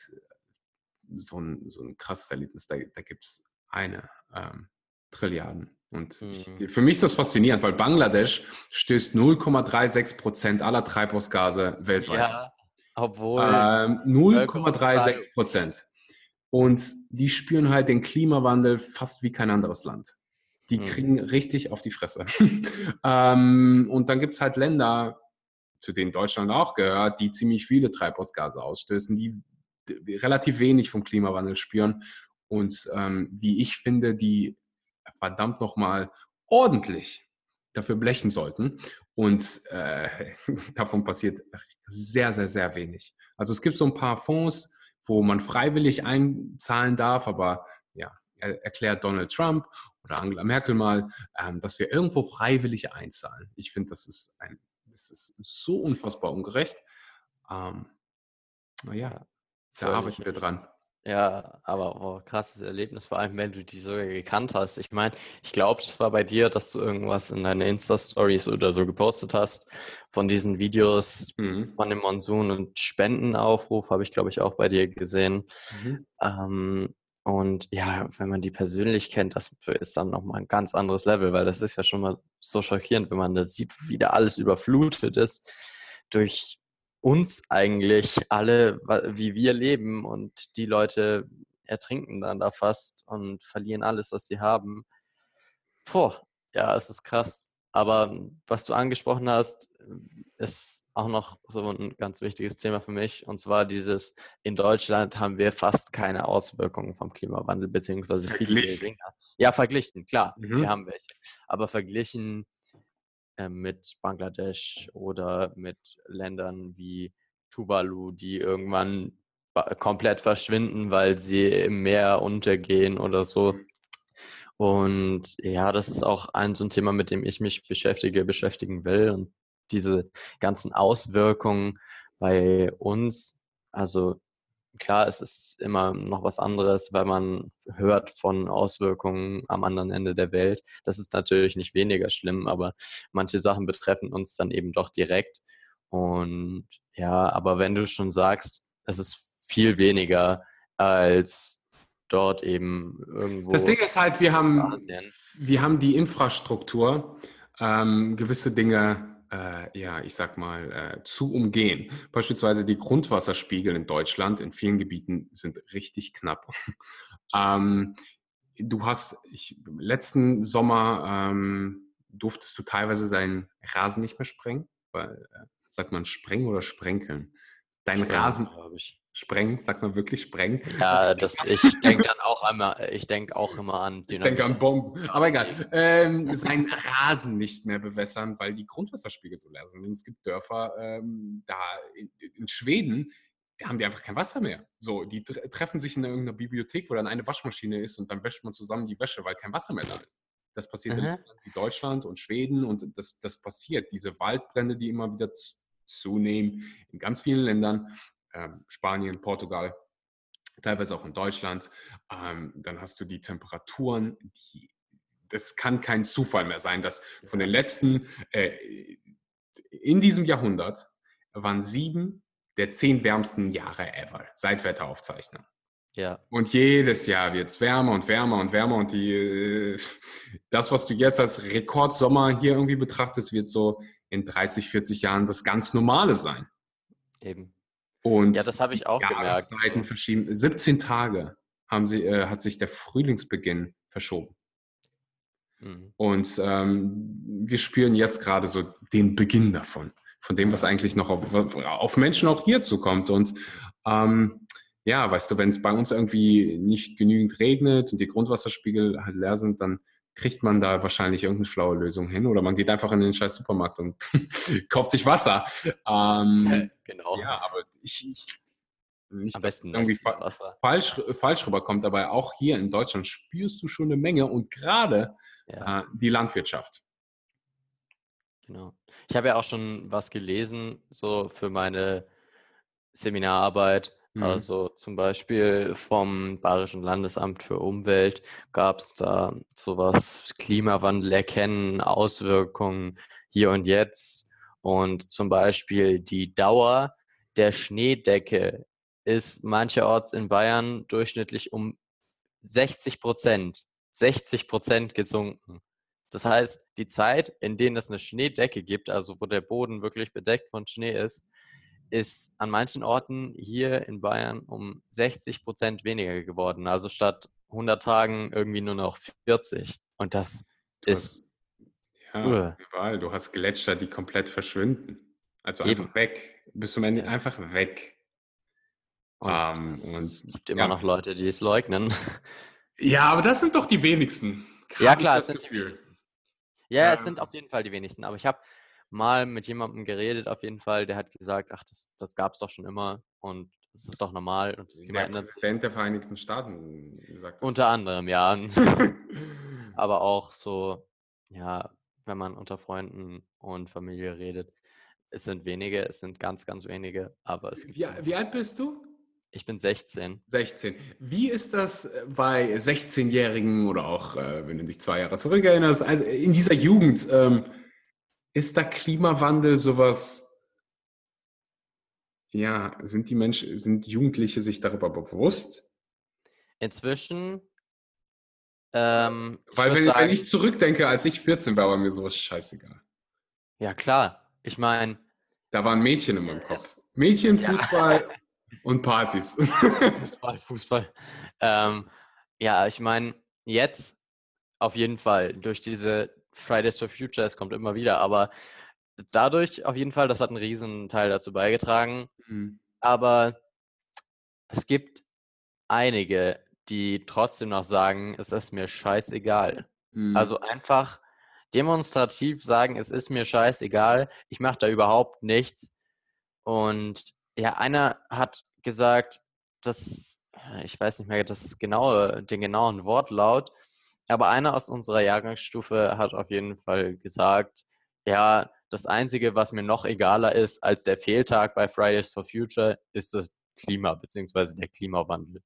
so ein, so ein krasses Erlebnis. Da, da gibt es eine ähm, Trilliarden. Und mhm. ich, für mich ist das faszinierend, weil Bangladesch stößt 0,36 Prozent aller Treibhausgase weltweit. Ja, obwohl. Ähm, 0,36 Prozent. Und die spüren halt den Klimawandel fast wie kein anderes Land. Die mhm. kriegen richtig auf die Fresse. *laughs* ähm, und dann gibt es halt Länder, zu denen Deutschland auch gehört, die ziemlich viele Treibhausgase ausstößen, die relativ wenig vom Klimawandel spüren und ähm, wie ich finde, die verdammt nochmal ordentlich dafür blechen sollten. Und äh, *laughs* davon passiert sehr, sehr, sehr wenig. Also es gibt so ein paar Fonds, wo man freiwillig einzahlen darf, aber ja, erklärt Donald Trump oder Angela Merkel mal, ähm, dass wir irgendwo freiwillig einzahlen. Ich finde, das ist ein, das ist so unfassbar ungerecht. Ähm, naja, da arbeiten wir dran. Ja, aber oh, krasses Erlebnis, vor allem wenn du die sogar gekannt hast. Ich meine, ich glaube, das war bei dir, dass du irgendwas in deine Insta-Stories oder so gepostet hast von diesen Videos mhm. von dem Monsun und Spendenaufruf, habe ich, glaube ich, auch bei dir gesehen. Mhm. Ähm, und ja, wenn man die persönlich kennt, das ist dann nochmal ein ganz anderes Level, weil das ist ja schon mal so schockierend, wenn man da sieht, wie da alles überflutet ist durch uns eigentlich alle, wie wir leben und die Leute ertrinken dann da fast und verlieren alles, was sie haben. Puh, ja, es ist krass. Aber was du angesprochen hast, ist auch noch so ein ganz wichtiges Thema für mich. Und zwar dieses, in Deutschland haben wir fast keine Auswirkungen vom Klimawandel, beziehungsweise viele geringer. Ja, verglichen, klar, mhm. wir haben welche. Aber verglichen äh, mit Bangladesch oder mit Ländern wie Tuvalu, die irgendwann komplett verschwinden, weil sie im Meer untergehen oder so. Mhm. Und ja, das ist auch ein so ein Thema, mit dem ich mich beschäftige, beschäftigen will. Und diese ganzen Auswirkungen bei uns, also klar, es ist immer noch was anderes, weil man hört von Auswirkungen am anderen Ende der Welt. Das ist natürlich nicht weniger schlimm, aber manche Sachen betreffen uns dann eben doch direkt. Und ja, aber wenn du schon sagst, es ist viel weniger als dort eben irgendwo. Das Ding ist halt, wir haben, wir haben die Infrastruktur, ähm, gewisse Dinge äh, ja, ich sag mal, äh, zu umgehen. Beispielsweise die Grundwasserspiegel in Deutschland in vielen Gebieten sind richtig knapp. *laughs* ähm, du hast, ich, letzten Sommer ähm, durftest du teilweise deinen Rasen nicht mehr sprengen, weil, äh, sagt man sprengen oder sprenkeln? Dein Rasen, ich sprengen, sagt man wirklich sprengen? Ja, das, ich denke dann auch immer, ich denke auch immer an Dynamit. Ich denke an Bomben. Aber egal. Ähm, seinen Rasen nicht mehr bewässern, weil die Grundwasserspiegel so leer sind. Und es gibt Dörfer ähm, da in, in, Schweden, da haben die einfach kein Wasser mehr. So, die treffen sich in irgendeiner Bibliothek, wo dann eine Waschmaschine ist und dann wäscht man zusammen die Wäsche, weil kein Wasser mehr da ist. Das passiert mhm. in Deutschland und Schweden und das, das passiert. Diese Waldbrände, die immer wieder zunehmen in ganz vielen Ländern, ähm, Spanien, Portugal, teilweise auch in Deutschland. Ähm, dann hast du die Temperaturen, die, das kann kein Zufall mehr sein, dass von den letzten, äh, in diesem Jahrhundert waren sieben der zehn wärmsten Jahre ever seit Wetteraufzeichnung. Ja. Und jedes Jahr wird es wärmer und wärmer und wärmer und die, äh, das, was du jetzt als Rekordsommer hier irgendwie betrachtest, wird so in 30, 40 Jahren das ganz Normale sein. Eben. Und ja, das habe ich auch gemerkt. verschieben. 17 Tage haben sie, äh, hat sich der Frühlingsbeginn verschoben. Mhm. Und ähm, wir spüren jetzt gerade so den Beginn davon, von dem, was eigentlich noch auf, auf Menschen auch hier zukommt. Und ähm, ja, weißt du, wenn es bei uns irgendwie nicht genügend regnet und die Grundwasserspiegel halt leer sind, dann kriegt man da wahrscheinlich irgendeine schlaue Lösung hin oder man geht einfach in den scheiß Supermarkt und *laughs* kauft sich Wasser. Ähm, *laughs* genau. Ja, aber ich, ich nicht, Am besten irgendwie fa Wasser. falsch, falsch rüberkommt, aber auch hier in Deutschland spürst du schon eine Menge und gerade ja. äh, die Landwirtschaft. Genau. Ich habe ja auch schon was gelesen, so für meine Seminararbeit. Mhm. Also zum Beispiel vom Bayerischen Landesamt für Umwelt gab es da sowas, Klimawandel erkennen, Auswirkungen hier und jetzt. Und zum Beispiel die Dauer der Schneedecke ist mancherorts in Bayern durchschnittlich um 60 Prozent, 60 Prozent gesunken. Das heißt, die Zeit, in denen es eine Schneedecke gibt, also wo der Boden wirklich bedeckt von Schnee ist, ist an manchen Orten hier in Bayern um 60 Prozent weniger geworden. Also statt 100 Tagen irgendwie nur noch 40. Und das du ist. Hast, ja, überall. Du hast Gletscher, die komplett verschwinden. Also Eben. einfach weg. Bis zum Ende einfach weg. Und, um, ähm, es gibt immer ja. noch Leute, die es leugnen. Ja, aber das sind doch die wenigsten. Ja, klar, es sind Gefühl. die wenigsten. Ja, ja, es sind auf jeden Fall die wenigsten. Aber ich habe mal mit jemandem geredet, auf jeden Fall, der hat gesagt, ach, das, das gab es doch schon immer und das ist doch normal. Und das Klima der Präsident der Vereinigten Staaten sagt das. Unter anderem, ja. *laughs* Aber auch so, ja, wenn man unter Freunden und Familie redet, es sind wenige, es sind ganz, ganz wenige, aber es gibt. Wie, wie alt bist du? Ich bin 16. 16. Wie ist das äh, bei 16-Jährigen oder auch, äh, wenn du dich zwei Jahre zurückerinnerst, also in dieser Jugend? Ähm, ist da Klimawandel sowas, ja, sind die Menschen, sind Jugendliche sich darüber bewusst? Inzwischen. Ähm, Weil wenn, sagen, wenn, ich zurückdenke, als ich 14 war, war mir sowas scheißegal. Ja, klar. Ich meine. Da waren Mädchen in meinem Kopf. Mädchen, Fußball ja. *laughs* und Partys. Fußball, Fußball. Ähm, ja, ich meine, jetzt auf jeden Fall durch diese Fridays for Future, es kommt immer wieder, aber dadurch auf jeden Fall, das hat einen riesen Teil dazu beigetragen. Mhm. Aber es gibt einige, die trotzdem noch sagen, es ist mir scheißegal. Mhm. Also einfach demonstrativ sagen, es ist mir scheißegal, ich mache da überhaupt nichts. Und ja, einer hat gesagt, dass, ich weiß nicht mehr das genaue, den genauen Wortlaut, aber einer aus unserer Jahrgangsstufe hat auf jeden Fall gesagt, ja, das Einzige, was mir noch egaler ist als der Fehltag bei Fridays for Future, ist das Klima bzw. der Klimawandel.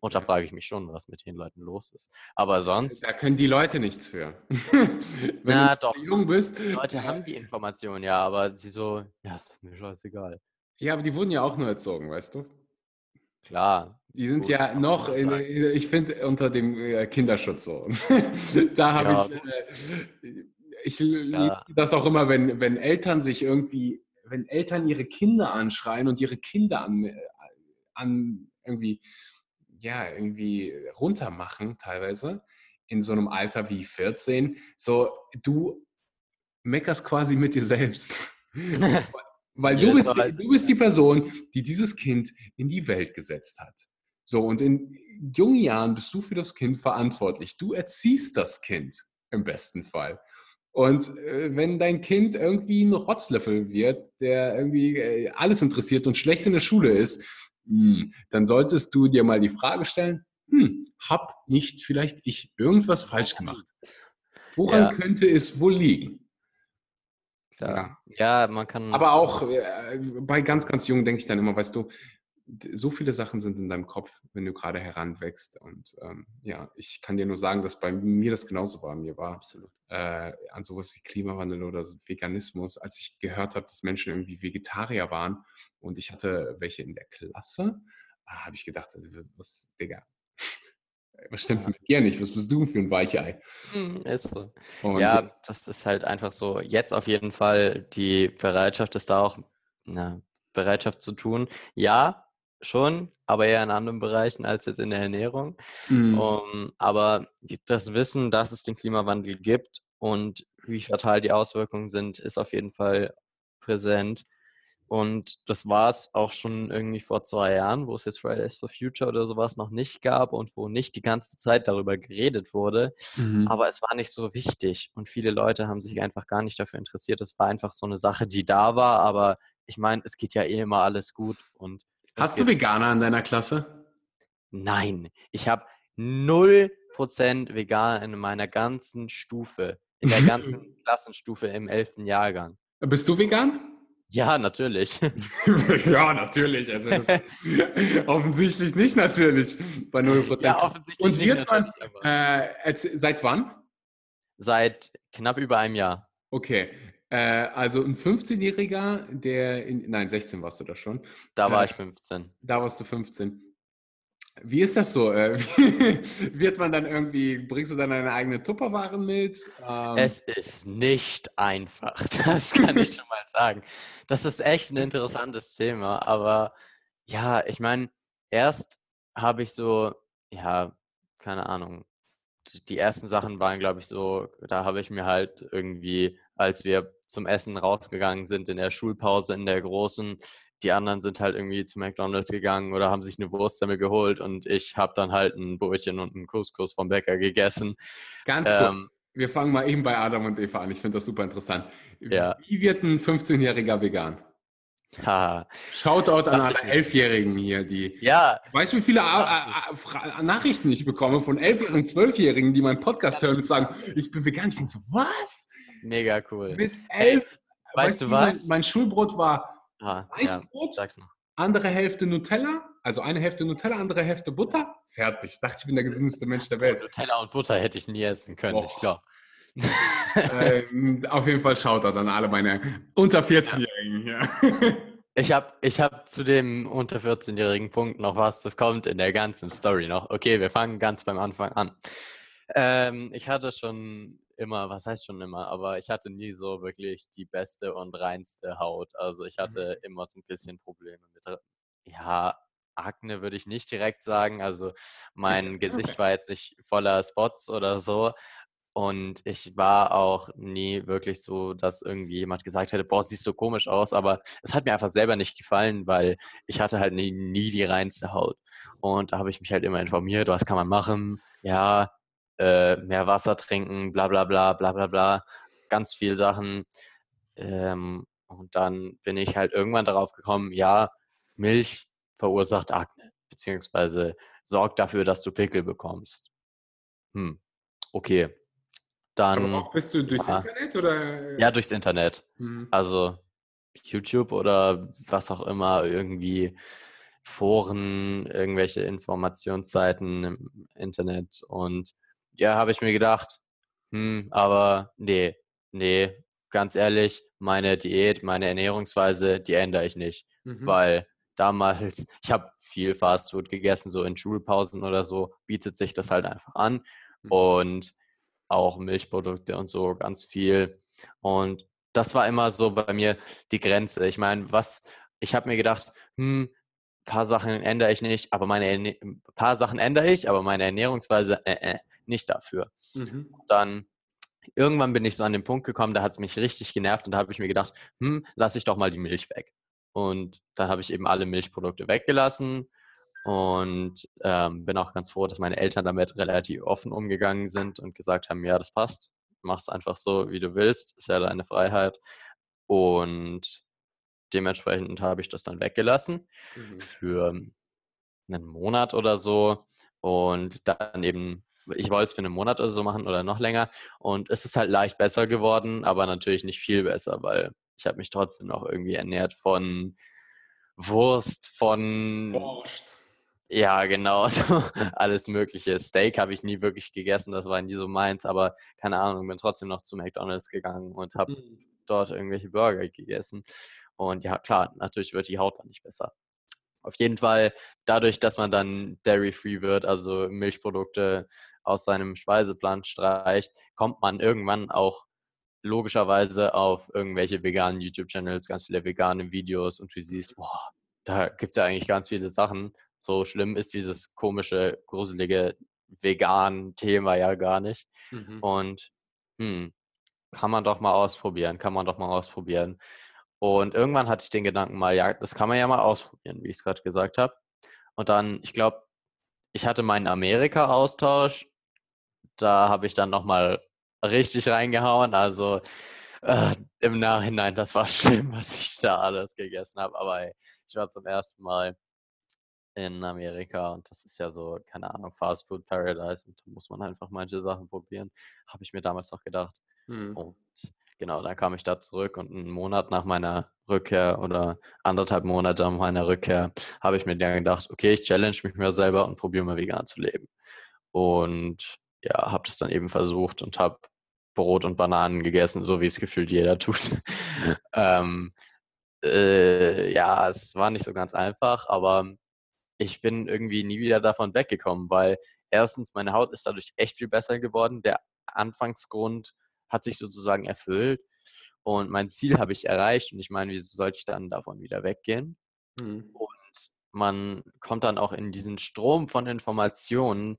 Und da frage ich mich schon, was mit den Leuten los ist. Aber sonst. Da können die Leute nichts für. *laughs* Wenn Na, du doch. jung bist. Die Leute haben die Information, ja, aber sie so, ja, das ist mir scheißegal. Ja, aber die wurden ja auch nur erzogen, weißt du? Klar. Die sind Gut, ja noch, in, ich finde, unter dem äh, Kinderschutz so. *laughs* da habe ja, ich, äh, ich liebe das auch immer, wenn, wenn Eltern sich irgendwie, wenn Eltern ihre Kinder anschreien und ihre Kinder an, äh, an irgendwie, ja, irgendwie runtermachen teilweise in so einem Alter wie 14. So, du meckerst quasi mit dir selbst. *laughs* Weil du bist, du bist die Person, die dieses Kind in die Welt gesetzt hat. So, und in jungen Jahren bist du für das Kind verantwortlich. Du erziehst das Kind im besten Fall. Und äh, wenn dein Kind irgendwie ein Rotzlöffel wird, der irgendwie äh, alles interessiert und schlecht in der Schule ist, mh, hm, dann solltest du dir mal die Frage stellen, hm, hab nicht vielleicht ich irgendwas falsch gemacht? Woran ja. könnte es wohl liegen? Ja. ja, man kann. Aber auch äh, bei ganz, ganz Jungen denke ich dann immer, weißt du, so viele Sachen sind in deinem Kopf, wenn du gerade heranwächst. Und ähm, ja, ich kann dir nur sagen, dass bei mir das genauso war. Mir war absolut äh, an sowas wie Klimawandel oder Veganismus, als ich gehört habe, dass Menschen irgendwie Vegetarier waren und ich hatte welche in der Klasse, ah, habe ich gedacht, was, Digga, was stimmt ja. mit dir nicht? Was bist du für ein Weichei? Hm, ist so. Und ja, das ist halt einfach so. Jetzt auf jeden Fall die Bereitschaft ist da auch, na, Bereitschaft zu tun. Ja, schon, aber eher in anderen Bereichen als jetzt in der Ernährung. Mhm. Um, aber das Wissen, dass es den Klimawandel gibt und wie fatal die Auswirkungen sind, ist auf jeden Fall präsent. Und das war es auch schon irgendwie vor zwei Jahren, wo es jetzt Fridays for Future oder sowas noch nicht gab und wo nicht die ganze Zeit darüber geredet wurde. Mhm. Aber es war nicht so wichtig und viele Leute haben sich einfach gar nicht dafür interessiert. Es war einfach so eine Sache, die da war, aber ich meine, es geht ja eh immer alles gut. Und Hast du Veganer in deiner Klasse? Nein, ich habe 0% vegan in meiner ganzen Stufe, in der *laughs* ganzen Klassenstufe im 11. Jahrgang. Bist du vegan? Ja, natürlich. *laughs* *laughs* ja, natürlich. Also *laughs* offensichtlich nicht natürlich bei 0%. Ja, offensichtlich Und wird man, äh, seit wann? Seit knapp über einem Jahr. Okay. Äh, also ein 15-Jähriger, der in, nein, 16 warst du da schon. Da war äh, ich 15. Da warst du 15. Wie ist das so? Äh, *laughs* wird man dann irgendwie, bringst du dann deine eigene Tupperware mit? Ähm es ist nicht einfach, *laughs* das kann ich schon mal sagen. Das ist echt ein interessantes Thema, aber ja, ich meine, erst habe ich so, ja, keine Ahnung, die ersten Sachen waren, glaube ich, so, da habe ich mir halt irgendwie, als wir zum Essen rausgegangen sind in der Schulpause, in der großen, die anderen sind halt irgendwie zu McDonalds gegangen oder haben sich eine Wurstsemmel geholt und ich habe dann halt ein Brötchen und einen Couscous vom Bäcker gegessen. Ganz kurz, ähm, wir fangen mal eben bei Adam und Eva an. Ich finde das super interessant. Ja. Wie wird ein 15-Jähriger vegan? Ha. Shoutout an alle Elfjährigen hier, die. Ja. Weißt du, wie viele Nachrichten ich bekomme von Elfjährigen, Zwölfjährigen, die meinen Podcast hören und sagen, ich bin vegan. Ich denke so, was? Mega cool. Mit elf. Weißt, weißt du was? Mein, mein Schulbrot war Ah, Weißbrot, ja, andere Hälfte Nutella, also eine Hälfte Nutella, andere Hälfte Butter. Fertig. Ich dachte, ich bin der gesündeste Mensch der Welt. Nutella und Butter hätte ich nie essen können, oh. ich glaube. ähm, auf jeden Fall schaut er dann alle meine unter 14-Jährigen hier. ich habe ich hab zu dem unter 14-jährigen Punkt noch was, das kommt in der ganzen Story noch. Okay, wir fangen ganz beim Anfang an. Ähm, ich hatte schon immer, was heißt schon immer, aber ich hatte nie so wirklich die beste und reinste Haut. Also ich hatte mhm. immer so ein bisschen Probleme mit, ja, Akne würde ich nicht direkt sagen. Also mein *laughs* Gesicht war jetzt nicht voller Spots oder so. Und ich war auch nie wirklich so, dass irgendwie jemand gesagt hätte, boah, siehst so komisch aus. Aber es hat mir einfach selber nicht gefallen, weil ich hatte halt nie, nie die reinste Haut. Und da habe ich mich halt immer informiert, was kann man machen. Ja, äh, mehr Wasser trinken, bla bla bla bla bla bla, ganz viel Sachen. Ähm, und dann bin ich halt irgendwann darauf gekommen, ja, Milch verursacht Akne, beziehungsweise sorgt dafür, dass du Pickel bekommst. Hm, okay. Dann. Aber auch bist du durchs aha. Internet oder? Ja, durchs Internet. Hm. Also YouTube oder was auch immer, irgendwie Foren, irgendwelche Informationsseiten im Internet und ja, habe ich mir gedacht, hm, aber nee, nee, ganz ehrlich, meine Diät, meine Ernährungsweise, die ändere ich nicht, mhm. weil damals, *laughs* ich habe viel Fastfood gegessen, so in Schulpausen oder so, bietet sich das halt einfach an mhm. und auch Milchprodukte und so ganz viel und das war immer so bei mir die Grenze. Ich meine, was, ich habe mir gedacht, hm, paar Sachen ändere ich nicht, aber meine paar Sachen ändere ich, aber meine Ernährungsweise äh, äh, nicht dafür. Mhm. Dann irgendwann bin ich so an den Punkt gekommen, da hat es mich richtig genervt und da habe ich mir gedacht, hm, lasse ich doch mal die Milch weg. Und dann habe ich eben alle Milchprodukte weggelassen und ähm, bin auch ganz froh, dass meine Eltern damit relativ offen umgegangen sind und gesagt haben, ja, das passt, mach es einfach so, wie du willst, ist ja deine Freiheit. Und dementsprechend habe ich das dann weggelassen mhm. für einen Monat oder so und dann eben ich wollte es für einen Monat oder so machen oder noch länger. Und es ist halt leicht besser geworden, aber natürlich nicht viel besser, weil ich habe mich trotzdem noch irgendwie ernährt von Wurst, von Wurst. Ja, genau. *laughs* So alles Mögliche. Steak habe ich nie wirklich gegessen, das war nie so meins, aber keine Ahnung, bin trotzdem noch zu McDonalds gegangen und habe mhm. dort irgendwelche Burger gegessen. Und ja, klar, natürlich wird die Haut dann nicht besser. Auf jeden Fall, dadurch, dass man dann dairy-free wird, also Milchprodukte aus seinem Speiseplan streicht, kommt man irgendwann auch logischerweise auf irgendwelche veganen YouTube-Channels, ganz viele vegane Videos und du siehst, boah, da gibt es ja eigentlich ganz viele Sachen. So schlimm ist dieses komische, gruselige vegan-Thema ja gar nicht. Mhm. Und hm, kann man doch mal ausprobieren, kann man doch mal ausprobieren. Und irgendwann hatte ich den Gedanken mal, ja, das kann man ja mal ausprobieren, wie ich es gerade gesagt habe. Und dann, ich glaube, ich hatte meinen Amerika-Austausch. Da habe ich dann nochmal richtig reingehauen. Also äh, im Nachhinein, das war *laughs* schlimm, was ich da alles gegessen habe. Aber ey, ich war zum ersten Mal in Amerika und das ist ja so, keine Ahnung, Fast Food Paradise und da muss man einfach manche Sachen probieren. Habe ich mir damals noch gedacht. Mhm. Und genau, dann kam ich da zurück und einen Monat nach meiner Rückkehr oder anderthalb Monate nach meiner Rückkehr habe ich mir dann gedacht, okay, ich challenge mich mir selber und probiere mal vegan zu leben. Und ja, habe das dann eben versucht und habe Brot und Bananen gegessen, so wie es gefühlt jeder *laughs* tut. ähm, äh, ja, es war nicht so ganz einfach, aber ich bin irgendwie nie wieder davon weggekommen, weil erstens meine Haut ist dadurch echt viel besser geworden. Der Anfangsgrund hat sich sozusagen erfüllt und mein Ziel habe ich erreicht und ich meine, wieso sollte ich dann davon wieder weggehen? Mhm. Und man kommt dann auch in diesen Strom von Informationen,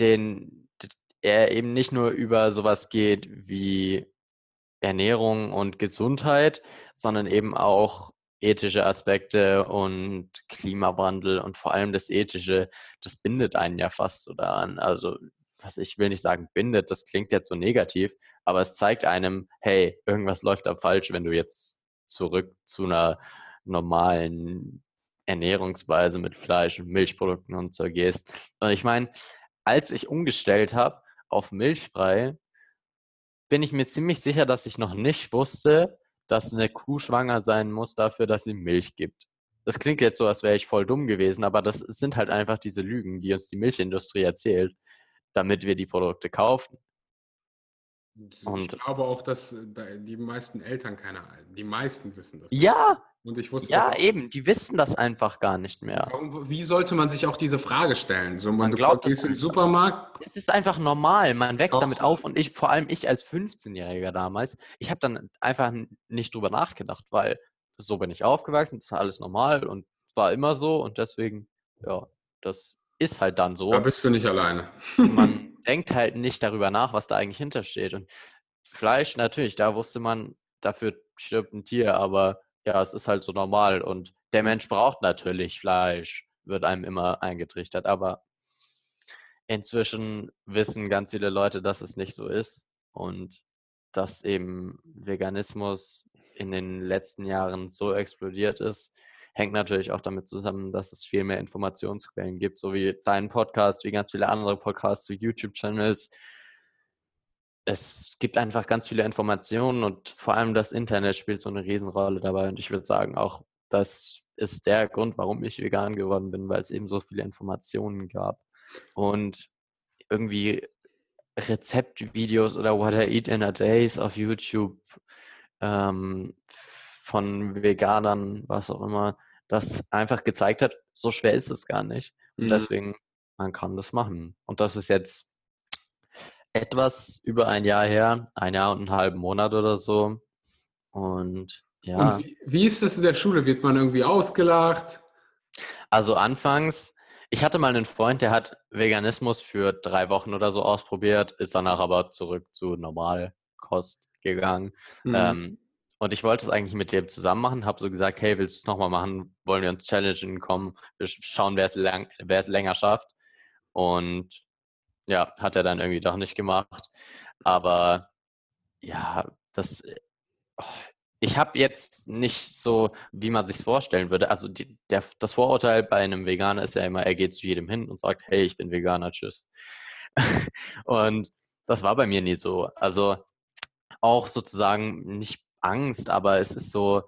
den er eben nicht nur über sowas geht wie Ernährung und Gesundheit, sondern eben auch ethische Aspekte und Klimawandel und vor allem das Ethische, das bindet einen ja fast so daran. Also, was ich will nicht sagen bindet, das klingt jetzt so negativ, aber es zeigt einem, hey, irgendwas läuft da falsch, wenn du jetzt zurück zu einer normalen Ernährungsweise mit Fleisch und Milchprodukten und so gehst. Und ich meine, als ich umgestellt habe auf milchfrei, bin ich mir ziemlich sicher, dass ich noch nicht wusste, dass eine Kuh schwanger sein muss dafür, dass sie Milch gibt. Das klingt jetzt so, als wäre ich voll dumm gewesen, aber das sind halt einfach diese Lügen, die uns die Milchindustrie erzählt, damit wir die Produkte kaufen. Und ich glaube auch, dass äh, die meisten Eltern keine, die meisten wissen das. Ja, und ich wusste ja, eben, die wissen das einfach gar nicht mehr. Warum, wie sollte man sich auch diese Frage stellen? So, man, man glaubt, gehst in den Supermarkt. Es ist einfach normal, man wächst damit auf und ich, vor allem ich als 15-Jähriger damals, ich habe dann einfach nicht drüber nachgedacht, weil so bin ich aufgewachsen, das ist alles normal und war immer so und deswegen, ja, das ist halt dann so. Da bist du nicht alleine. man *laughs* denkt halt nicht darüber nach, was da eigentlich hintersteht. Und Fleisch, natürlich, da wusste man, dafür stirbt ein Tier, aber ja, es ist halt so normal und der. Mensch braucht natürlich Fleisch, wird einem immer eingetrichtert, aber inzwischen wissen ganz viele Leute, dass es nicht so ist und dass eben Veganismus in den letzten Jahren so explodiert ist, hängt natürlich auch damit zusammen, dass es viel mehr Informationsquellen gibt, so wie deinen Podcast, wie ganz viele andere Podcasts, wie YouTube-Channels, es gibt einfach ganz viele Informationen und vor allem das Internet spielt so eine Riesenrolle dabei. Und ich würde sagen, auch das ist der Grund, warum ich vegan geworden bin, weil es eben so viele Informationen gab. Und irgendwie Rezeptvideos oder What I Eat in a Days auf YouTube ähm, von Veganern, was auch immer, das einfach gezeigt hat, so schwer ist es gar nicht. Und mhm. deswegen, man kann das machen. Und das ist jetzt etwas über ein Jahr her, ein Jahr und einen halben Monat oder so. Und ja. Und wie, wie ist es in der Schule? Wird man irgendwie ausgelacht? Also anfangs, ich hatte mal einen Freund, der hat Veganismus für drei Wochen oder so ausprobiert, ist danach aber zurück zu Normalkost gegangen. Mhm. Ähm, und ich wollte es eigentlich mit dem zusammen machen, habe so gesagt, hey, willst du es nochmal machen? Wollen wir uns challengen, kommen, wir schauen, wer es, lang, wer es länger schafft. Und ja, hat er dann irgendwie doch nicht gemacht. Aber ja, das. Oh, ich habe jetzt nicht so, wie man sich vorstellen würde. Also die, der, das Vorurteil bei einem Veganer ist ja immer, er geht zu jedem hin und sagt, hey, ich bin Veganer, tschüss. *laughs* und das war bei mir nie so. Also auch sozusagen nicht Angst, aber es ist so,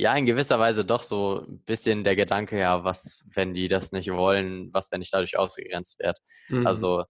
ja, in gewisser Weise doch so ein bisschen der Gedanke, ja, was, wenn die das nicht wollen, was, wenn ich dadurch ausgegrenzt werde. Mhm. Also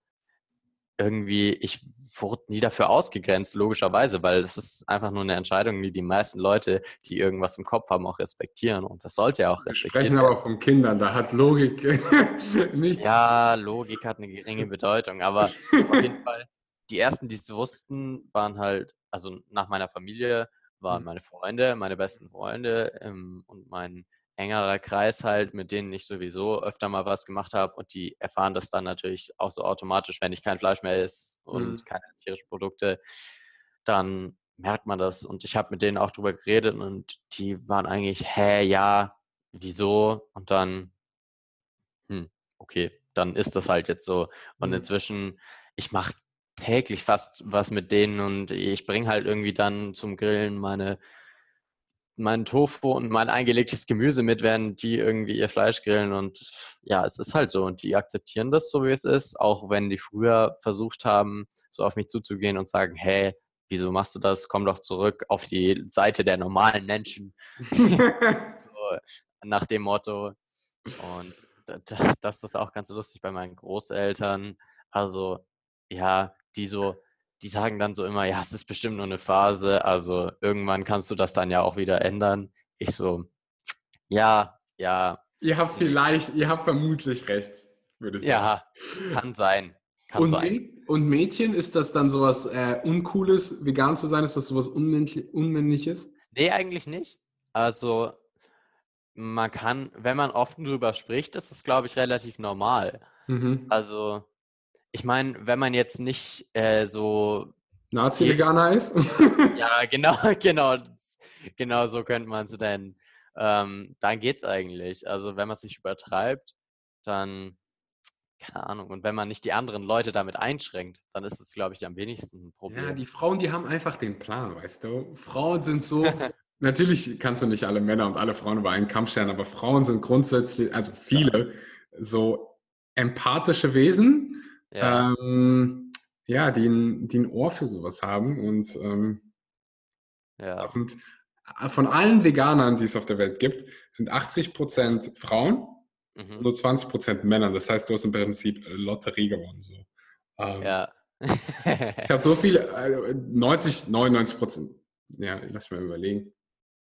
irgendwie, ich wurde nie dafür ausgegrenzt, logischerweise, weil es ist einfach nur eine Entscheidung, die die meisten Leute, die irgendwas im Kopf haben, auch respektieren. Und das sollte ja auch respektieren. Wir sprechen aber von Kindern, da hat Logik *laughs* nichts. Ja, Logik hat eine geringe Bedeutung, aber auf jeden *laughs* Fall, die ersten, die es wussten, waren halt, also nach meiner Familie waren mhm. meine Freunde, meine besten Freunde ähm, und mein engerer Kreis halt, mit denen ich sowieso öfter mal was gemacht habe und die erfahren das dann natürlich auch so automatisch, wenn ich kein Fleisch mehr esse und mhm. keine tierischen Produkte, dann merkt man das. Und ich habe mit denen auch drüber geredet und die waren eigentlich, hä, ja, wieso? Und dann, hm, okay, dann ist das halt jetzt so. Und mhm. inzwischen, ich mache täglich fast was mit denen und ich bringe halt irgendwie dann zum Grillen meine meinen Tofu und mein eingelegtes Gemüse mit, während die irgendwie ihr Fleisch grillen. Und ja, es ist halt so. Und die akzeptieren das so, wie es ist, auch wenn die früher versucht haben, so auf mich zuzugehen und sagen, hey, wieso machst du das? Komm doch zurück auf die Seite der normalen Menschen. *laughs* so, nach dem Motto. Und das ist auch ganz lustig bei meinen Großeltern. Also, ja, die so, die sagen dann so immer, ja, es ist bestimmt nur eine Phase, also irgendwann kannst du das dann ja auch wieder ändern. Ich so, ja, ja. Ihr habt vielleicht, ihr habt vermutlich recht, würde ich sagen. Ja, kann sein. Kann und, sein. und Mädchen, ist das dann sowas äh, Uncooles, vegan zu sein? Ist das sowas Unmännlich Unmännliches? Nee, eigentlich nicht. Also, man kann, wenn man offen drüber spricht, ist es, glaube ich, relativ normal. Mhm. Also, ich meine, wenn man jetzt nicht äh, so Nazi-Veganer ist? ja, genau, *laughs* genau, genau so könnte man es nennen. Ähm, dann es eigentlich. Also wenn man es nicht übertreibt, dann keine Ahnung. Und wenn man nicht die anderen Leute damit einschränkt, dann ist es, glaube ich, am wenigsten ein Problem. Ja, die Frauen, die haben einfach den Plan, weißt du. Frauen sind so. *laughs* natürlich kannst du nicht alle Männer und alle Frauen über einen Kamm stellen, aber Frauen sind grundsätzlich, also viele, ja. so empathische Wesen ja, ähm, ja die, ein, die ein Ohr für sowas haben. Und ähm, ja. sind äh, von allen Veganern, die es auf der Welt gibt, sind 80 Prozent Frauen mhm. und nur 20 Prozent Männer. Das heißt, du hast im Prinzip äh, Lotterie gewonnen. So. Ähm, ja. ich habe so viel, *laughs* äh, 90, 99 Prozent, ja, lass mich mal überlegen.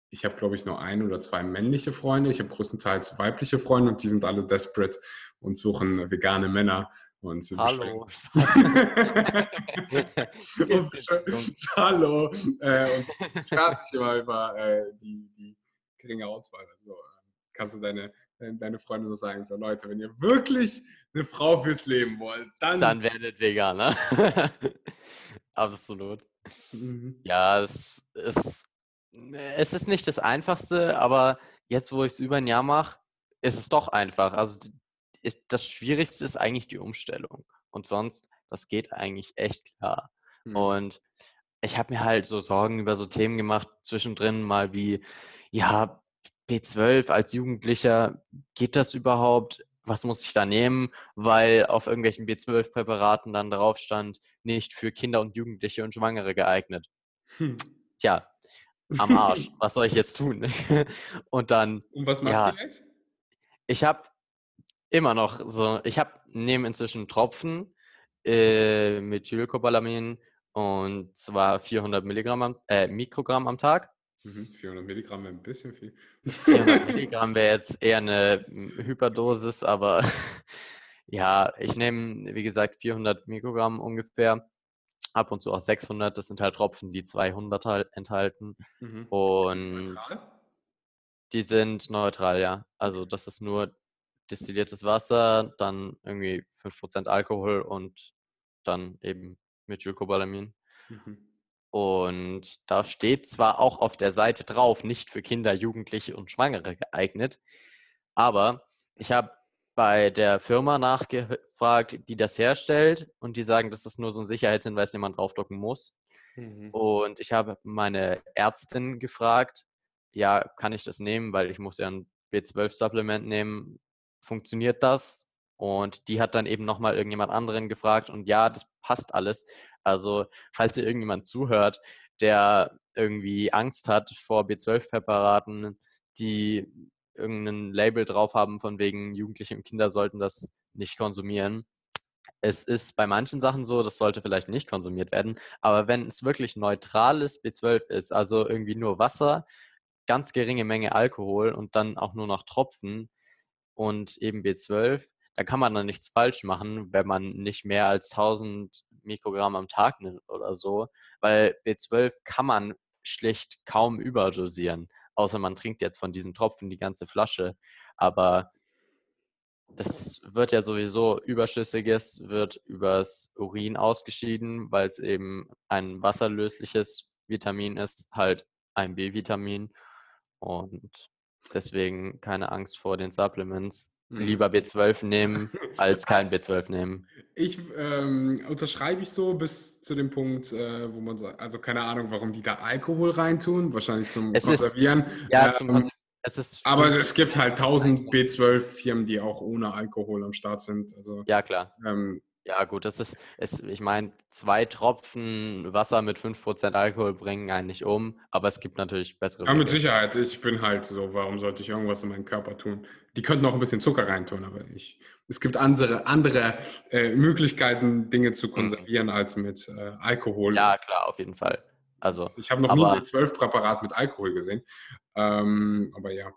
Ich habe, glaube ich, nur ein oder zwei männliche Freunde. Ich habe größtenteils weibliche Freunde und die sind alle desperate und suchen vegane Männer. Und Hallo. *laughs* *laughs* *laughs* Hallo. Äh, und beschwert sich immer über äh, die, die geringe Auswahl. Also äh, kannst du deine, deine Freunde so sagen, so Leute, wenn ihr wirklich eine Frau fürs Leben wollt, dann... Dann werdet Veganer. Absolut. Mhm. Ja, es ist, es ist nicht das Einfachste, aber jetzt, wo ich es über ein Jahr mache, ist es doch einfach. Also ist das Schwierigste ist eigentlich die Umstellung. Und sonst, das geht eigentlich echt klar. Mhm. Und ich habe mir halt so Sorgen über so Themen gemacht, zwischendrin mal wie, ja, B12 als Jugendlicher, geht das überhaupt? Was muss ich da nehmen? Weil auf irgendwelchen B12-Präparaten dann drauf stand, nicht für Kinder und Jugendliche und Schwangere geeignet. Hm. Tja, am Arsch. *laughs* was soll ich jetzt tun? *laughs* und dann. Und was machst ja, du jetzt? Ich habe Immer noch so. Ich habe nehme inzwischen Tropfen äh, Methylcobalamin und zwar 400 Milligramm am, äh, Mikrogramm am Tag. 400 mhm, Milligramm wäre ein bisschen viel. 400 *laughs* Milligramm wäre jetzt eher eine hm, Hyperdosis, aber *laughs* ja, ich nehme, wie gesagt, 400 Mikrogramm ungefähr. Ab und zu auch 600. Das sind halt Tropfen, die 200 halt enthalten. Mhm. Und neutral? die sind neutral, ja. Also das ist nur destilliertes Wasser, dann irgendwie 5% Alkohol und dann eben Methylcobalamin. Mhm. Und da steht zwar auch auf der Seite drauf, nicht für Kinder, Jugendliche und Schwangere geeignet, aber ich habe bei der Firma nachgefragt, die das herstellt und die sagen, das ist nur so ein Sicherheitshinweis, den man draufdrucken muss. Mhm. Und ich habe meine Ärztin gefragt, ja, kann ich das nehmen, weil ich muss ja ein B12-Supplement nehmen, funktioniert das? Und die hat dann eben nochmal irgendjemand anderen gefragt und ja, das passt alles. Also, falls ihr irgendjemand zuhört, der irgendwie Angst hat vor B12-Präparaten, die irgendein Label drauf haben, von wegen Jugendliche und Kinder sollten das nicht konsumieren. Es ist bei manchen Sachen so, das sollte vielleicht nicht konsumiert werden, aber wenn es wirklich neutrales B12 ist, also irgendwie nur Wasser, ganz geringe Menge Alkohol und dann auch nur noch Tropfen, und eben B12, da kann man dann nichts falsch machen, wenn man nicht mehr als 1000 Mikrogramm am Tag nimmt oder so, weil B12 kann man schlicht kaum überdosieren, außer man trinkt jetzt von diesen Tropfen die ganze Flasche. Aber das wird ja sowieso überschüssiges, wird übers Urin ausgeschieden, weil es eben ein wasserlösliches Vitamin ist halt ein B-Vitamin und deswegen keine Angst vor den Supplements. Mhm. Lieber B12 nehmen als *laughs* kein B12 nehmen. Ich ähm, unterschreibe ich so bis zu dem Punkt, äh, wo man sagt, also keine Ahnung, warum die da Alkohol reintun, wahrscheinlich zum es Konservieren. Ist, ja, ähm, zum es ist aber es gibt halt 1000 B12-Firmen, die auch ohne Alkohol am Start sind. Also, ja, klar. Ähm, ja, gut, das ist, ist ich meine, zwei Tropfen Wasser mit 5% Alkohol bringen einen nicht um, aber es gibt natürlich bessere. Ja, mit Sicherheit. Ich bin halt so, warum sollte ich irgendwas in meinen Körper tun? Die könnten auch ein bisschen Zucker reintun, aber ich, es gibt andere, andere äh, Möglichkeiten, Dinge zu mhm. konservieren mhm. als mit äh, Alkohol. Ja, klar, auf jeden Fall. Also, ich habe noch aber, nie ein 12 Präparat mit Alkohol gesehen. Ähm, aber ja.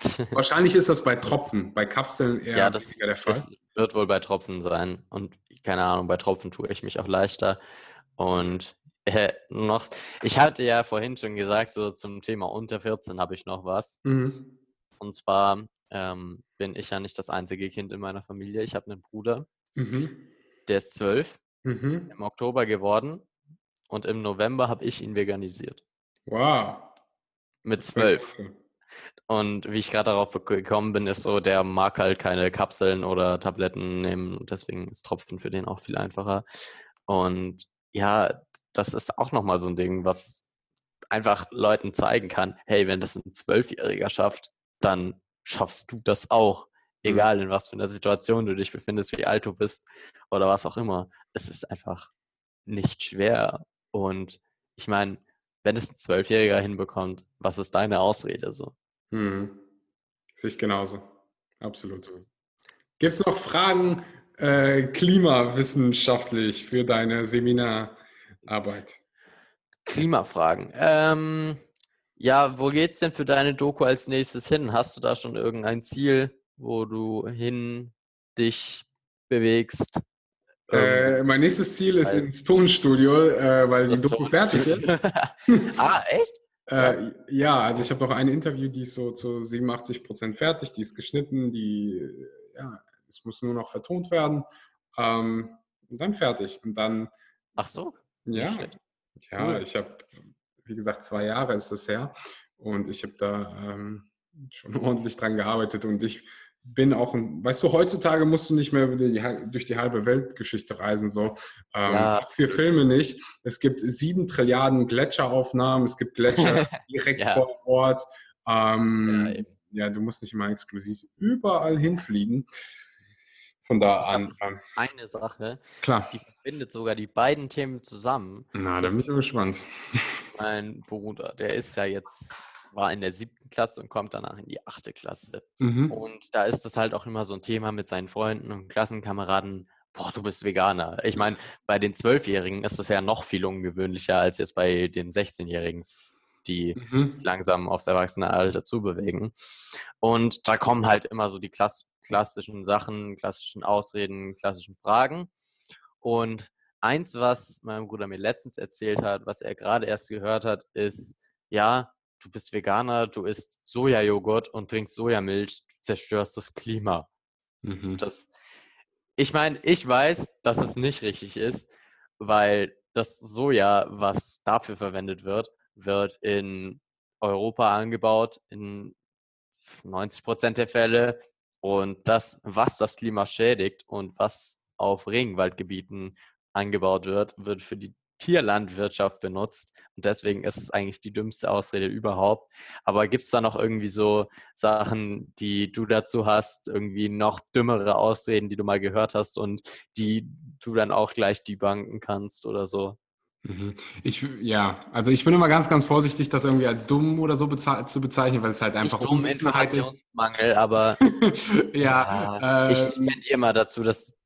*laughs* Wahrscheinlich ist das bei Tropfen, bei Kapseln eher ja, das, der Fall. Das wird wohl bei Tropfen sein. Und keine Ahnung, bei Tropfen tue ich mich auch leichter. Und äh, noch, ich hatte ja vorhin schon gesagt, so zum Thema unter 14 habe ich noch was. Mhm. Und zwar ähm, bin ich ja nicht das einzige Kind in meiner Familie. Ich habe einen Bruder, mhm. der ist zwölf, mhm. im Oktober geworden. Und im November habe ich ihn veganisiert. Wow. Mit zwölf. Und wie ich gerade darauf gekommen bin, ist so, der mag halt keine Kapseln oder Tabletten nehmen. Deswegen ist Tropfen für den auch viel einfacher. Und ja, das ist auch nochmal so ein Ding, was einfach Leuten zeigen kann, hey, wenn das ein Zwölfjähriger schafft, dann schaffst du das auch. Mhm. Egal in was für einer Situation du dich befindest, wie alt du bist oder was auch immer. Es ist einfach nicht schwer. Und ich meine, wenn es ein Zwölfjähriger hinbekommt, was ist deine Ausrede so? Hm. Sehe ich genauso. Absolut. Gibt es noch Fragen äh, klimawissenschaftlich für deine Seminararbeit? Klimafragen. Ähm, ja, wo geht's denn für deine Doku als nächstes hin? Hast du da schon irgendein Ziel, wo du hin dich bewegst? Äh, mein nächstes Ziel ist ins Tonstudio, äh, weil die Doku fertig ist. *laughs* ah, echt? Äh, ja, also ich habe noch ein Interview, die ist so zu 87 Prozent fertig, die ist geschnitten, die, ja, es muss nur noch vertont werden. Ähm, und dann fertig. Und dann. Ach so? Ja. Ja, cool. ich habe, wie gesagt, zwei Jahre ist es her. Und ich habe da ähm, schon *laughs* ordentlich dran gearbeitet und ich bin auch, ein, weißt du, heutzutage musst du nicht mehr durch die halbe Weltgeschichte reisen, so. Ähm, ja. Für Filme nicht. Es gibt sieben Trilliarden Gletscheraufnahmen, es gibt Gletscher *laughs* direkt ja. vor Ort. Ähm, ja, ja, du musst nicht immer exklusiv überall hinfliegen. Von da an. Ähm, eine Sache, klar. die verbindet sogar die beiden Themen zusammen. Na, da bin ich gespannt. Mein Bruder, der ist ja jetzt war in der siebten Klasse und kommt danach in die achte Klasse. Mhm. Und da ist das halt auch immer so ein Thema mit seinen Freunden und Klassenkameraden. Boah, du bist Veganer. Ich meine, bei den Zwölfjährigen ist das ja noch viel ungewöhnlicher als jetzt bei den 16-Jährigen, die mhm. sich langsam aufs Erwachsenenalter zubewegen. Und da kommen halt immer so die klass klassischen Sachen, klassischen Ausreden, klassischen Fragen. Und eins, was mein Bruder mir letztens erzählt hat, was er gerade erst gehört hat, ist, ja, du bist Veganer, du isst Sojajoghurt und trinkst Sojamilch, du zerstörst das Klima. Mhm. Das, ich meine, ich weiß, dass es nicht richtig ist, weil das Soja, was dafür verwendet wird, wird in Europa angebaut, in 90 Prozent der Fälle. Und das, was das Klima schädigt und was auf Regenwaldgebieten angebaut wird, wird für die Tierlandwirtschaft benutzt. Und deswegen ist es eigentlich die dümmste Ausrede überhaupt. Aber gibt es da noch irgendwie so Sachen, die du dazu hast, irgendwie noch dümmere Ausreden, die du mal gehört hast und die du dann auch gleich debunken kannst oder so? Mhm. Ich, ja, also ich bin immer ganz, ganz vorsichtig, das irgendwie als dumm oder so beze zu bezeichnen, weil es halt einfach dumm Informationsmangel, aber *laughs* ja, ja äh, ich, ich tendiere immer dazu, dass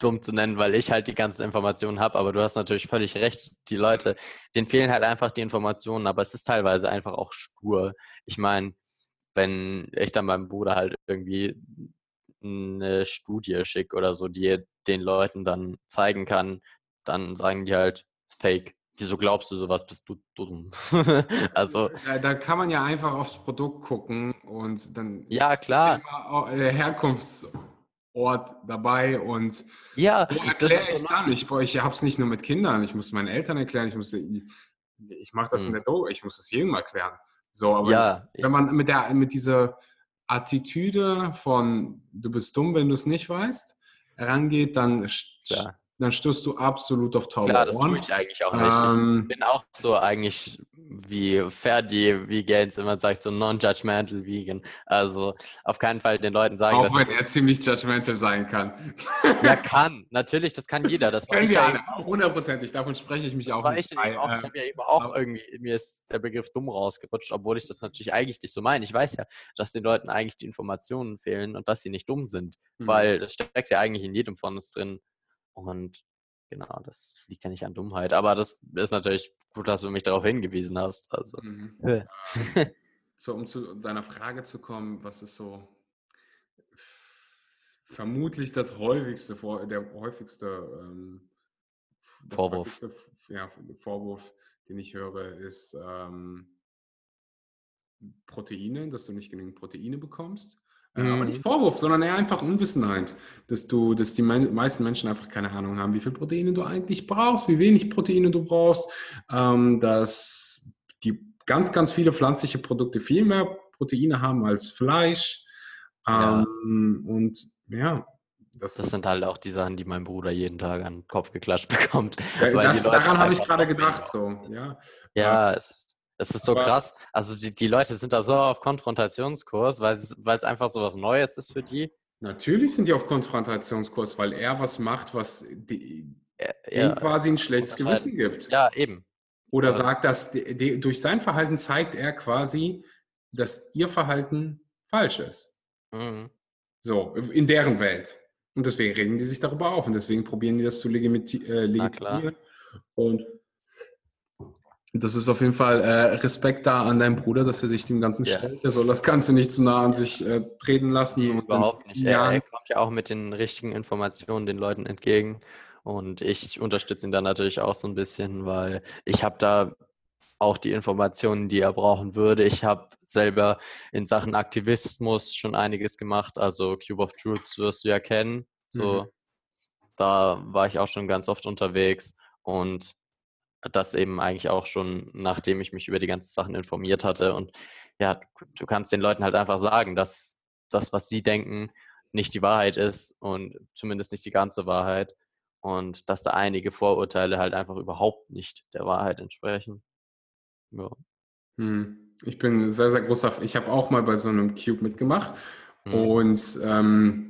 dumm zu nennen, weil ich halt die ganzen Informationen habe, aber du hast natürlich völlig recht. Die Leute, denen fehlen halt einfach die Informationen, aber es ist teilweise einfach auch stur. Ich meine, wenn ich dann meinem Bruder halt irgendwie eine Studie schicke oder so, die den Leuten dann zeigen kann, dann sagen die halt, ist fake. Wieso glaubst du sowas? Bist du dumm? *laughs* also. Da, da, kann man ja einfach aufs Produkt gucken und dann. Ja, klar. Äh, Herkunfts- Ort dabei und ja, erkläre ich so dann. Boah, ich habe es nicht nur mit Kindern, ich muss meinen Eltern erklären, ich muss ich mache das mhm. in der Doku, ich muss das jedem erklären. So, aber ja, wenn man mit der mit dieser Attitüde von du bist dumm, wenn du es nicht weißt, rangeht, dann ja dann stößt du absolut auf taube Klar, das tue ich eigentlich auch nicht. Ähm, ich bin auch so eigentlich wie Ferdi, wie Gaines immer sagt, so non-judgmental vegan. Also auf keinen Fall den Leuten sagen, auch dass wenn er ziemlich judgmental sein kann. *laughs* Ja, kann. Natürlich, das kann jeder. Das *laughs* Können wir alle. Hundertprozentig. Davon spreche ich mich das auch war nicht. Ich, bei, auch, ich habe ja eben auch irgendwie, mir ist der Begriff dumm rausgerutscht, obwohl ich das natürlich eigentlich nicht so meine. Ich weiß ja, dass den Leuten eigentlich die Informationen fehlen und dass sie nicht dumm sind, mhm. weil das steckt ja eigentlich in jedem von uns drin. Und genau, das liegt ja nicht an Dummheit. Aber das ist natürlich gut, dass du mich darauf hingewiesen hast. Also. Mhm. *laughs* so, um zu deiner Frage zu kommen, was ist so vermutlich das häufigste, der häufigste ähm, Vorwurf. Häufigste, ja, Vorwurf, den ich höre, ist ähm, Proteine, dass du nicht genügend Proteine bekommst. Äh, mhm. Aber nicht Vorwurf, sondern eher einfach Unwissenheit, dass du, dass die meisten Menschen einfach keine Ahnung haben, wie viel Proteine du eigentlich brauchst, wie wenig Proteine du brauchst, ähm, dass die ganz, ganz viele pflanzliche Produkte viel mehr Proteine haben als Fleisch. Ähm, ja. Und ja, das, das sind halt auch die Sachen, die mein Bruder jeden Tag an den Kopf geklatscht *laughs* bekommt. Ja, das, daran habe ich gerade gedacht, so, ja. Ja, es ist es ist so Aber krass. Also die, die Leute sind da so auf Konfrontationskurs, weil es, weil es einfach so was Neues ist für die. Natürlich sind die auf Konfrontationskurs, weil er was macht, was die, ja, quasi ein schlechtes Gewissen gibt. Ja, eben. Oder Aber sagt, dass die, die, durch sein Verhalten zeigt er quasi, dass ihr Verhalten falsch ist. Mhm. So, in deren Welt. Und deswegen reden die sich darüber auf und deswegen probieren die das zu äh, legitimieren. Und das ist auf jeden Fall äh, Respekt da an deinen Bruder, dass er sich dem Ganzen ja. stellt. Er soll das Ganze nicht zu nah an sich äh, treten lassen. Nee, überhaupt nicht. Er, er, kommt ja auch mit den richtigen Informationen den Leuten entgegen. Und ich unterstütze ihn da natürlich auch so ein bisschen, weil ich habe da auch die Informationen, die er brauchen würde. Ich habe selber in Sachen Aktivismus schon einiges gemacht. Also Cube of Truth wirst du ja kennen. So, mhm. da war ich auch schon ganz oft unterwegs. Und das eben eigentlich auch schon, nachdem ich mich über die ganzen Sachen informiert hatte. Und ja, du kannst den Leuten halt einfach sagen, dass das, was sie denken, nicht die Wahrheit ist und zumindest nicht die ganze Wahrheit. Und dass da einige Vorurteile halt einfach überhaupt nicht der Wahrheit entsprechen. Ja. Hm. Ich bin sehr, sehr großer, ich habe auch mal bei so einem Cube mitgemacht. Hm. Und ähm,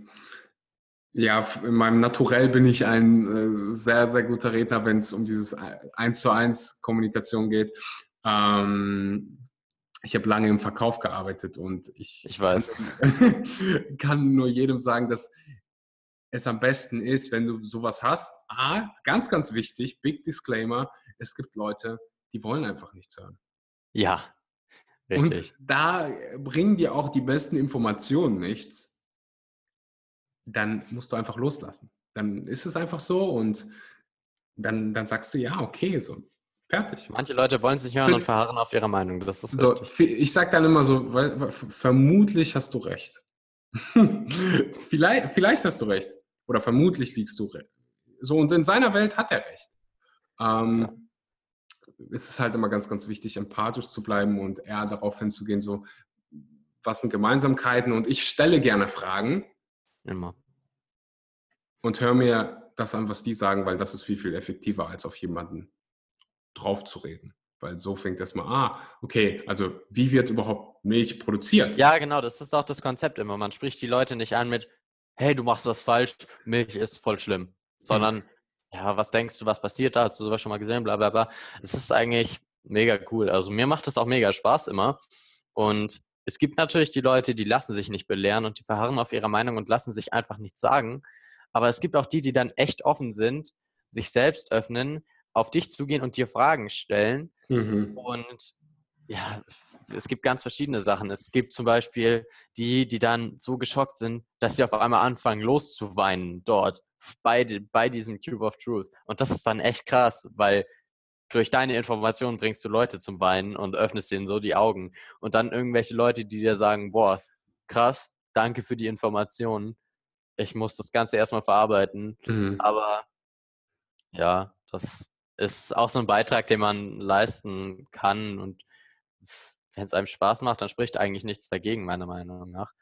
ja, in meinem Naturell bin ich ein äh, sehr, sehr guter Redner, wenn es um dieses eins zu eins Kommunikation geht. Ähm, ich habe lange im Verkauf gearbeitet und ich, ich weiß. Kann, *laughs* kann nur jedem sagen, dass es am besten ist, wenn du sowas hast. A, ganz, ganz wichtig, Big Disclaimer, es gibt Leute, die wollen einfach nichts hören. Ja, richtig. Und da bringen dir auch die besten Informationen nichts dann musst du einfach loslassen. Dann ist es einfach so und dann, dann sagst du, ja, okay, so, fertig. Manche Leute wollen sich hören und verharren auf ihrer Meinung. Das ist so, Ich sage dann immer so, weil, vermutlich hast du recht. *laughs* vielleicht, vielleicht hast du recht. Oder vermutlich liegst du recht. So, und in seiner Welt hat er recht. Ähm, es ist halt immer ganz, ganz wichtig, empathisch zu bleiben und eher darauf hinzugehen, so, was sind Gemeinsamkeiten? Und ich stelle gerne Fragen, Immer. Und hör mir das an, was die sagen, weil das ist viel, viel effektiver, als auf jemanden drauf zu reden. Weil so fängt das mal, ah, okay, also wie wird überhaupt Milch produziert? Ja, genau, das ist auch das Konzept immer. Man spricht die Leute nicht an mit, hey, du machst was falsch, Milch ist voll schlimm. Sondern, mhm. ja, was denkst du, was passiert da? Hast du sowas schon mal gesehen? Bla bla bla. Es ist eigentlich mega cool. Also mir macht es auch mega Spaß immer. Und es gibt natürlich die Leute, die lassen sich nicht belehren und die verharren auf ihrer Meinung und lassen sich einfach nichts sagen. Aber es gibt auch die, die dann echt offen sind, sich selbst öffnen, auf dich zugehen und dir Fragen stellen. Mhm. Und ja, es gibt ganz verschiedene Sachen. Es gibt zum Beispiel die, die dann so geschockt sind, dass sie auf einmal anfangen loszuweinen dort bei, bei diesem Cube of Truth. Und das ist dann echt krass, weil durch deine Informationen bringst du Leute zum Weinen und öffnest denen so die Augen. Und dann irgendwelche Leute, die dir sagen, boah, krass, danke für die Informationen. Ich muss das Ganze erstmal verarbeiten. Mhm. Aber ja, das ist auch so ein Beitrag, den man leisten kann. Und wenn es einem Spaß macht, dann spricht eigentlich nichts dagegen, meiner Meinung nach.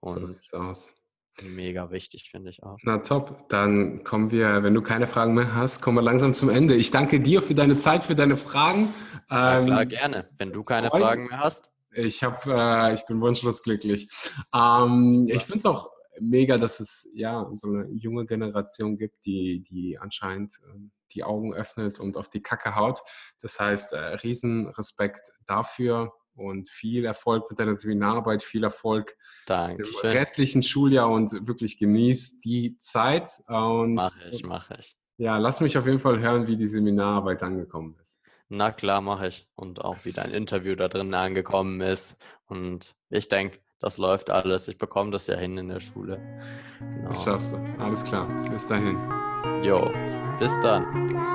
Und so sieht's aus. Mega wichtig, finde ich auch. Na top, dann kommen wir, wenn du keine Fragen mehr hast, kommen wir langsam zum Ende. Ich danke dir für deine Zeit, für deine Fragen. Ja, klar, ähm, gerne. Wenn du keine Freund, Fragen mehr hast. Ich, hab, äh, ich bin wunschlos glücklich. Ähm, ja. Ich finde es auch mega, dass es ja so eine junge Generation gibt, die, die anscheinend äh, die Augen öffnet und auf die Kacke haut. Das heißt, äh, Riesenrespekt dafür und viel Erfolg mit deiner Seminararbeit, viel Erfolg Dankeschön. im restlichen Schuljahr und wirklich genieß die Zeit. Und, mach ich, mach ich. Ja, lass mich auf jeden Fall hören, wie die Seminararbeit angekommen ist. Na klar, mache ich. Und auch wie dein Interview da drin angekommen ist. Und ich denke, das läuft alles. Ich bekomme das ja hin in der Schule. Genau. Das schaffst du. Alles klar. Bis dahin. Jo, bis dann.